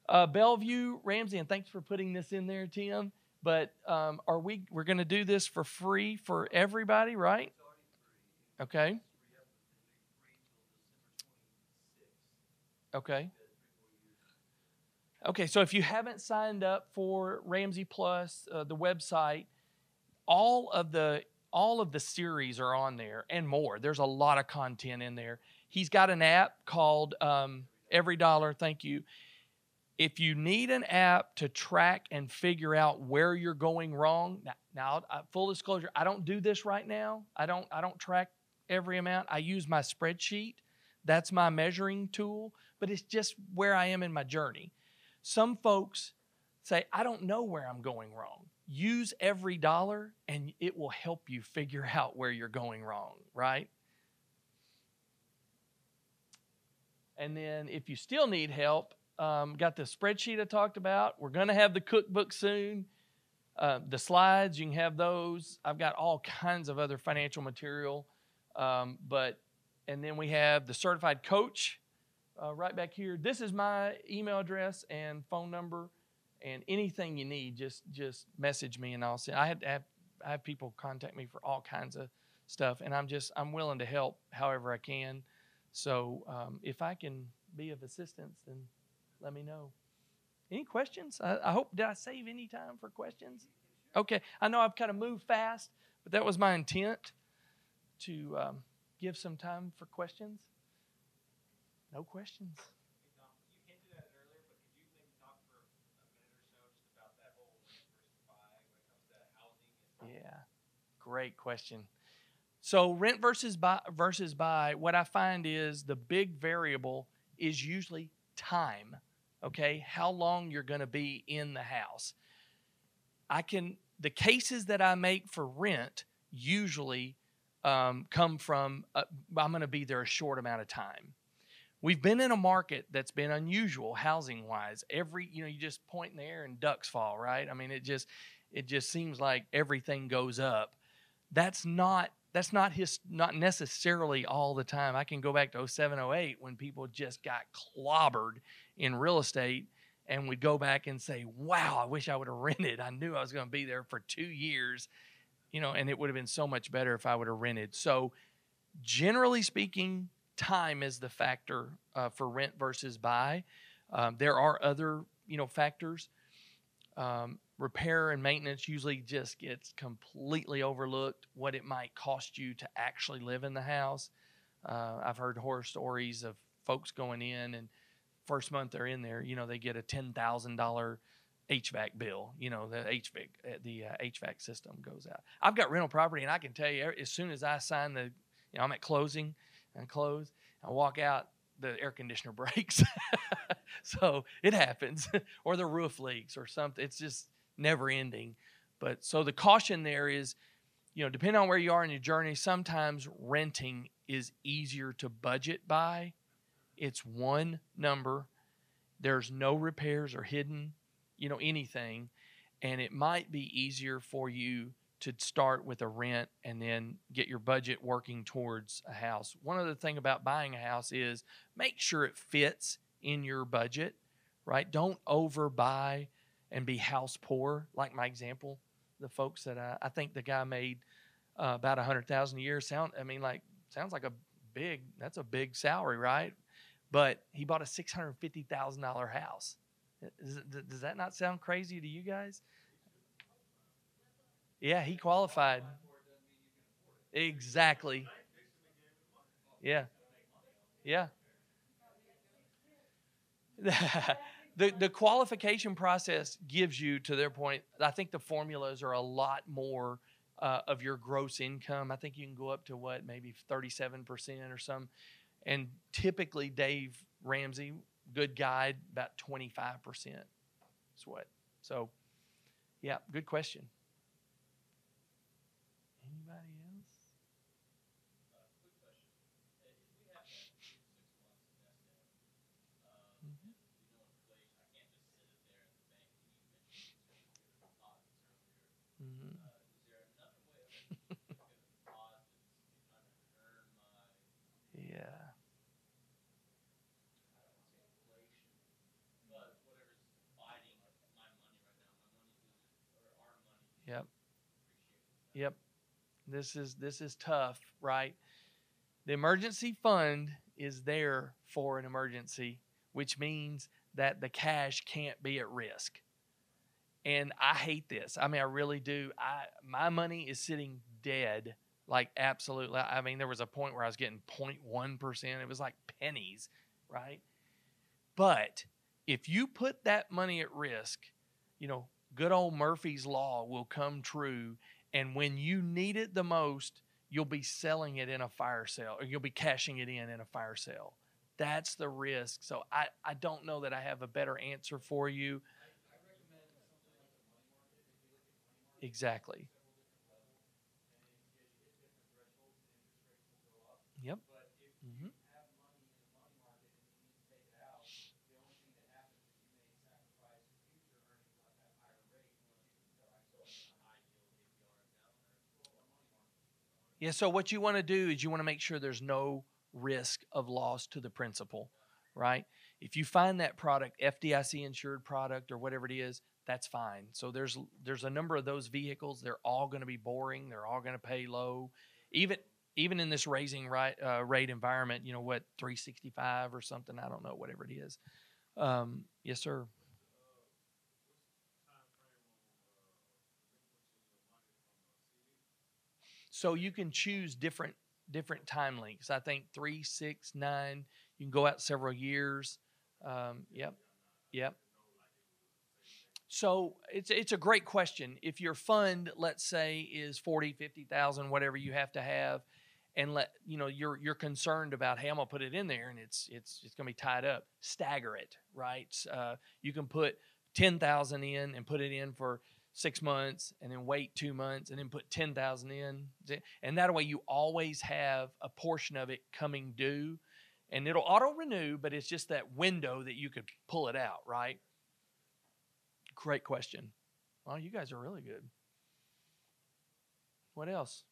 Uh, Bellevue, Ramsey, and thanks for putting this in there, Tim. But um, are we we're going to do this for free for everybody, right? Okay. Okay. Okay, so if you haven't signed up for Ramsey Plus, uh, the website, all of the all of the series are on there and more. There's a lot of content in there. He's got an app called um, EveryDollar. Thank you. If you need an app to track and figure out where you're going wrong, now, now uh, full disclosure, I don't do this right now. I don't. I don't track every amount. I use my spreadsheet. That's my measuring tool. But it's just where I am in my journey. Some folks say, I don't know where I'm going wrong use every dollar and it will help you figure out where you're going wrong, right? And then if you still need help, um, got the spreadsheet I talked about. We're going to have the cookbook soon. Uh, the slides, you can have those. I've got all kinds of other financial material. Um, but, and then we have the certified coach uh, right back here. This is my email address and phone number and anything you need, just just message me and I'll send. I had have, I have people contact me for all kinds of stuff, and I'm just I'm willing to help however I can. So um, if I can be of assistance, then let me know. Any questions? I, I hope did I save any time for questions? Okay, I know I've kind of moved fast, but that was my intent. to um, give some time for questions? No questions. Hey, Tom, you hinted at it earlier, but could you maybe talk for a minute or so just about that whole rent versus buy when it comes to housing? and- Yeah, great question. So rent versus buy versus buy. What I find is the big variable is usually time. Okay, how long you're going to be in the house. I can the cases that I make for rent usually um, come from uh, I'm going to be there a short amount of time. We've been in a market that's been unusual housing wise. Every you know you just point in the air and ducks fall, right? I mean it just it just seems like everything goes up. That's not that's not his not necessarily all the time. I can go back to 07, 08 when people just got clobbered in real estate and we'd go back and say, Wow, I wish I would have (laughs) rented. I knew I was going to be there for two years, you know, and it would have been so much better if I would have rented. So generally speaking, time is the factor uh, for rent versus buy. Um, there are other, you know, factors. Um, repair and maintenance usually just gets completely overlooked. What it might cost you to actually live in the house. Uh, I've heard horror stories of folks going in and first month they're in there, you know, they get a ten thousand dollar HVAC bill. You know, the HVAC uh, the uh, HVAC system goes out. I've got rental property, and I can tell you, as soon as I sign the, you know, I'm at closing and close, I walk out, the air conditioner (laughs) breaks. (laughs) so it happens, (laughs) or the roof leaks, or something. It's just never ending. But so the caution there is, you know, depending on where you are in your journey, sometimes renting is easier to budget by. It's one number. There's no repairs or hidden, you know, anything. And it might be easier for you to start with a rent and then get your budget working towards a house. One other thing about buying a house is make sure it fits in your budget, right? Don't overbuy and be house poor, like my example. The folks that I, I think the guy made uh, about a hundred thousand a year sound. I mean, like sounds like a big. That's a big salary, right? But he bought a six hundred fifty thousand dollar house. It- does that not sound crazy to you guys? Yeah, he qualified. Exactly. Yeah. Yeah. (laughs) the the qualification process gives you to their point. I think the formulas are a lot more uh, of your gross income. I think you can go up to what maybe thirty seven percent or some. And typically, Dave Ramsey, good guide, about twenty five percent. Is what. So, yeah, good question. Anybody else? Uh, quick question. Uh, If we have that six months nest egg, um, Mhm. and we know inflation, I can't just sit it there in the bank and you mentioned it's gonna get deposits earlier. Mm-hmm. Uh, is there another way of making a deposit to kind of earn my, Yeah. I don't wanna say inflation, but whatever's biting my money right now, my money loses, or our money. Yep. appreciates. Yep. This is this is tough, right? The emergency fund is there for an emergency, which means that the cash can't be at risk. And I hate this. I mean, I really do. I my money is sitting dead, like absolutely. I mean, there was a point where I was getting 0.1 percent. It was like pennies, right? But if you put that money at risk, you know, good old Murphy's law will come true and when you need it the most, you'll be selling it in a fire sale or you'll be cashing it in in a fire sale. That's the risk. So I, I don't know that I have a better answer for you. Exactly. Yep. hmm Yeah, so what you want to do is you want to make sure there's no risk of loss to the principal, right? If you find that product FDIC insured product or whatever it is, that's fine. So there's there's a number of those vehicles. They're all going to be boring. They're all going to pay low, even even in this raising right uh, rate environment. You know what, 365 or something. I don't know, whatever it is. Um, yes, sir. So you can choose different different time links. I think three, six, nine. You can go out several years. Um, yep, yep. So it's it's a great question. If your fund, let's say, is 40, 50,000, whatever you have to have, and let you know you're you're concerned about hey I'm gonna put it in there and it's it's it's gonna be tied up. Stagger it, right? Uh, you can put ten thousand in and put it in for six months and then wait two months and then put 10,000 in. And that way you always have a portion of it coming due and it'll auto renew, but it's just that window that you could pull it out, right? Great question. Well, you guys are really good. What else?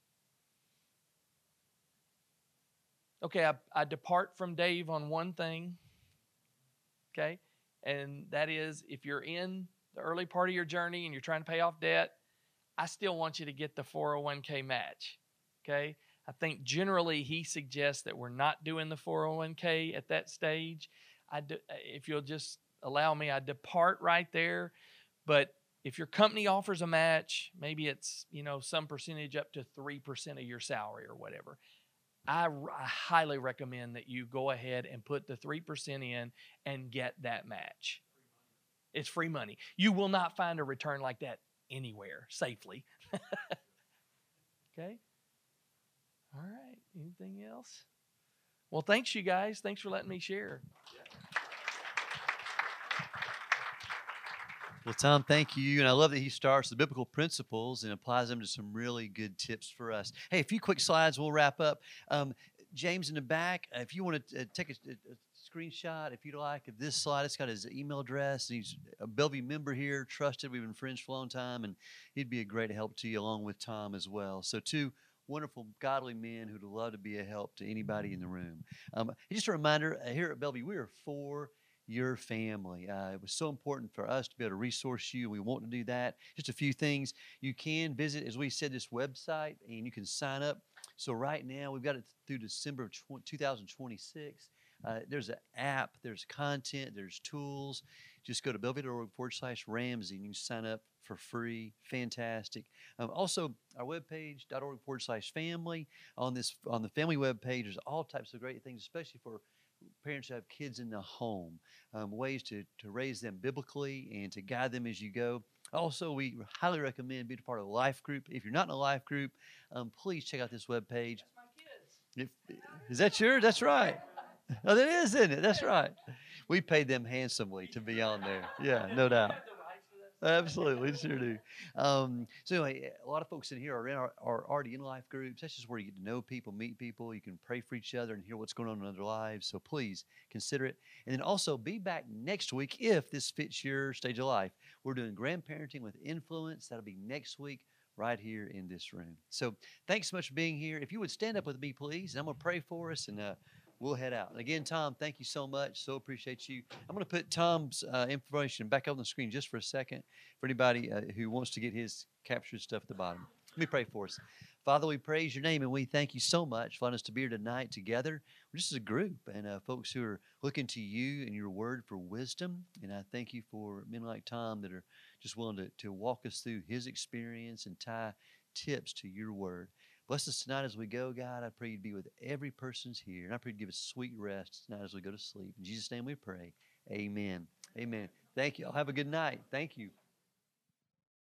Okay, I, I depart from Dave on one thing. Okay, and that is if you're in the early part of your journey and you're trying to pay off debt, I still want you to get the 401k match. Okay. I think generally he suggests that we're not doing the 401k at that stage. I do, if you'll just allow me, I depart right there. But if your company offers a match, maybe it's you know some percentage up to three percent of your salary or whatever. I, I highly recommend that you go ahead and put the three percent in and get that match. It's free money. You will not find a return like that anywhere safely. (laughs) okay? All right. Anything else? Well, thanks, you guys. Thanks for letting me share. Well, Tom, thank you. And I love that he starts the biblical principles and applies them to some really good tips for us. Hey, a few quick slides, we'll wrap up. Um, James in the back, if you want to uh, take a, a, screenshot, if you'd like, of this slide. It's got his email address. He's a Bellevue member here, trusted. We've been friends for a long time, and he'd be a great help to you along with Tom as well. So, two wonderful, godly men who'd love to be a help to anybody in the room. Um, just a reminder uh, here at Bellevue, we are for your family. Uh, it was so important for us to be able to resource you. We want to do that. Just a few things. You can visit, as we said, this website and you can sign up. So, right now, we've got it through December of 2026. Uh, there's an app, there's content, there's tools. Just go to bellevue.org forward slash Ramsey and you can sign up for free. Fantastic. Um, also, our webpage.org forward slash family. On this on the family webpage, there's all types of great things, especially for parents who have kids in the home, um, ways to, to raise them biblically and to guide them as you go. Also, we highly recommend being a part of a life group. If you're not in a life group, um, please check out this webpage. If, is that yours? That's right. (laughs) Oh, that is, isn't it? That's right. We paid them handsomely to be on there. Yeah, no doubt. (laughs) Absolutely, sure do. Um, so anyway, a lot of folks in here are, in, are, are already in life groups. That's just where you get to know people, meet people. You can pray for each other and hear what's going on in other lives. So please consider it. And then also be back next week if this fits your stage of life. We're doing grandparenting with influence. That'll be next week right here in this room. So thanks so much for being here. If you would stand up with me, please, and I'm going to pray for us and. Uh, we'll head out. And again, Tom, thank you so much. So appreciate you. I'm going to put Tom's uh, information back on the screen just for a second for anybody uh, who wants to get his captured stuff at the bottom. Let me pray for us. Father, we praise your name and we thank you so much for us to be here tonight together, We're just as a group, and uh, folks who are looking to you and your word for wisdom. And I thank you for men like Tom that are just willing to, to walk us through his experience and tie tips to your word. Bless us tonight as we go, God. I pray you'd be with every person's here. And I pray you'd give us sweet rest tonight as we go to sleep. In Jesus' name we pray. Amen. Amen. Thank you. I'll have a good night. Thank you.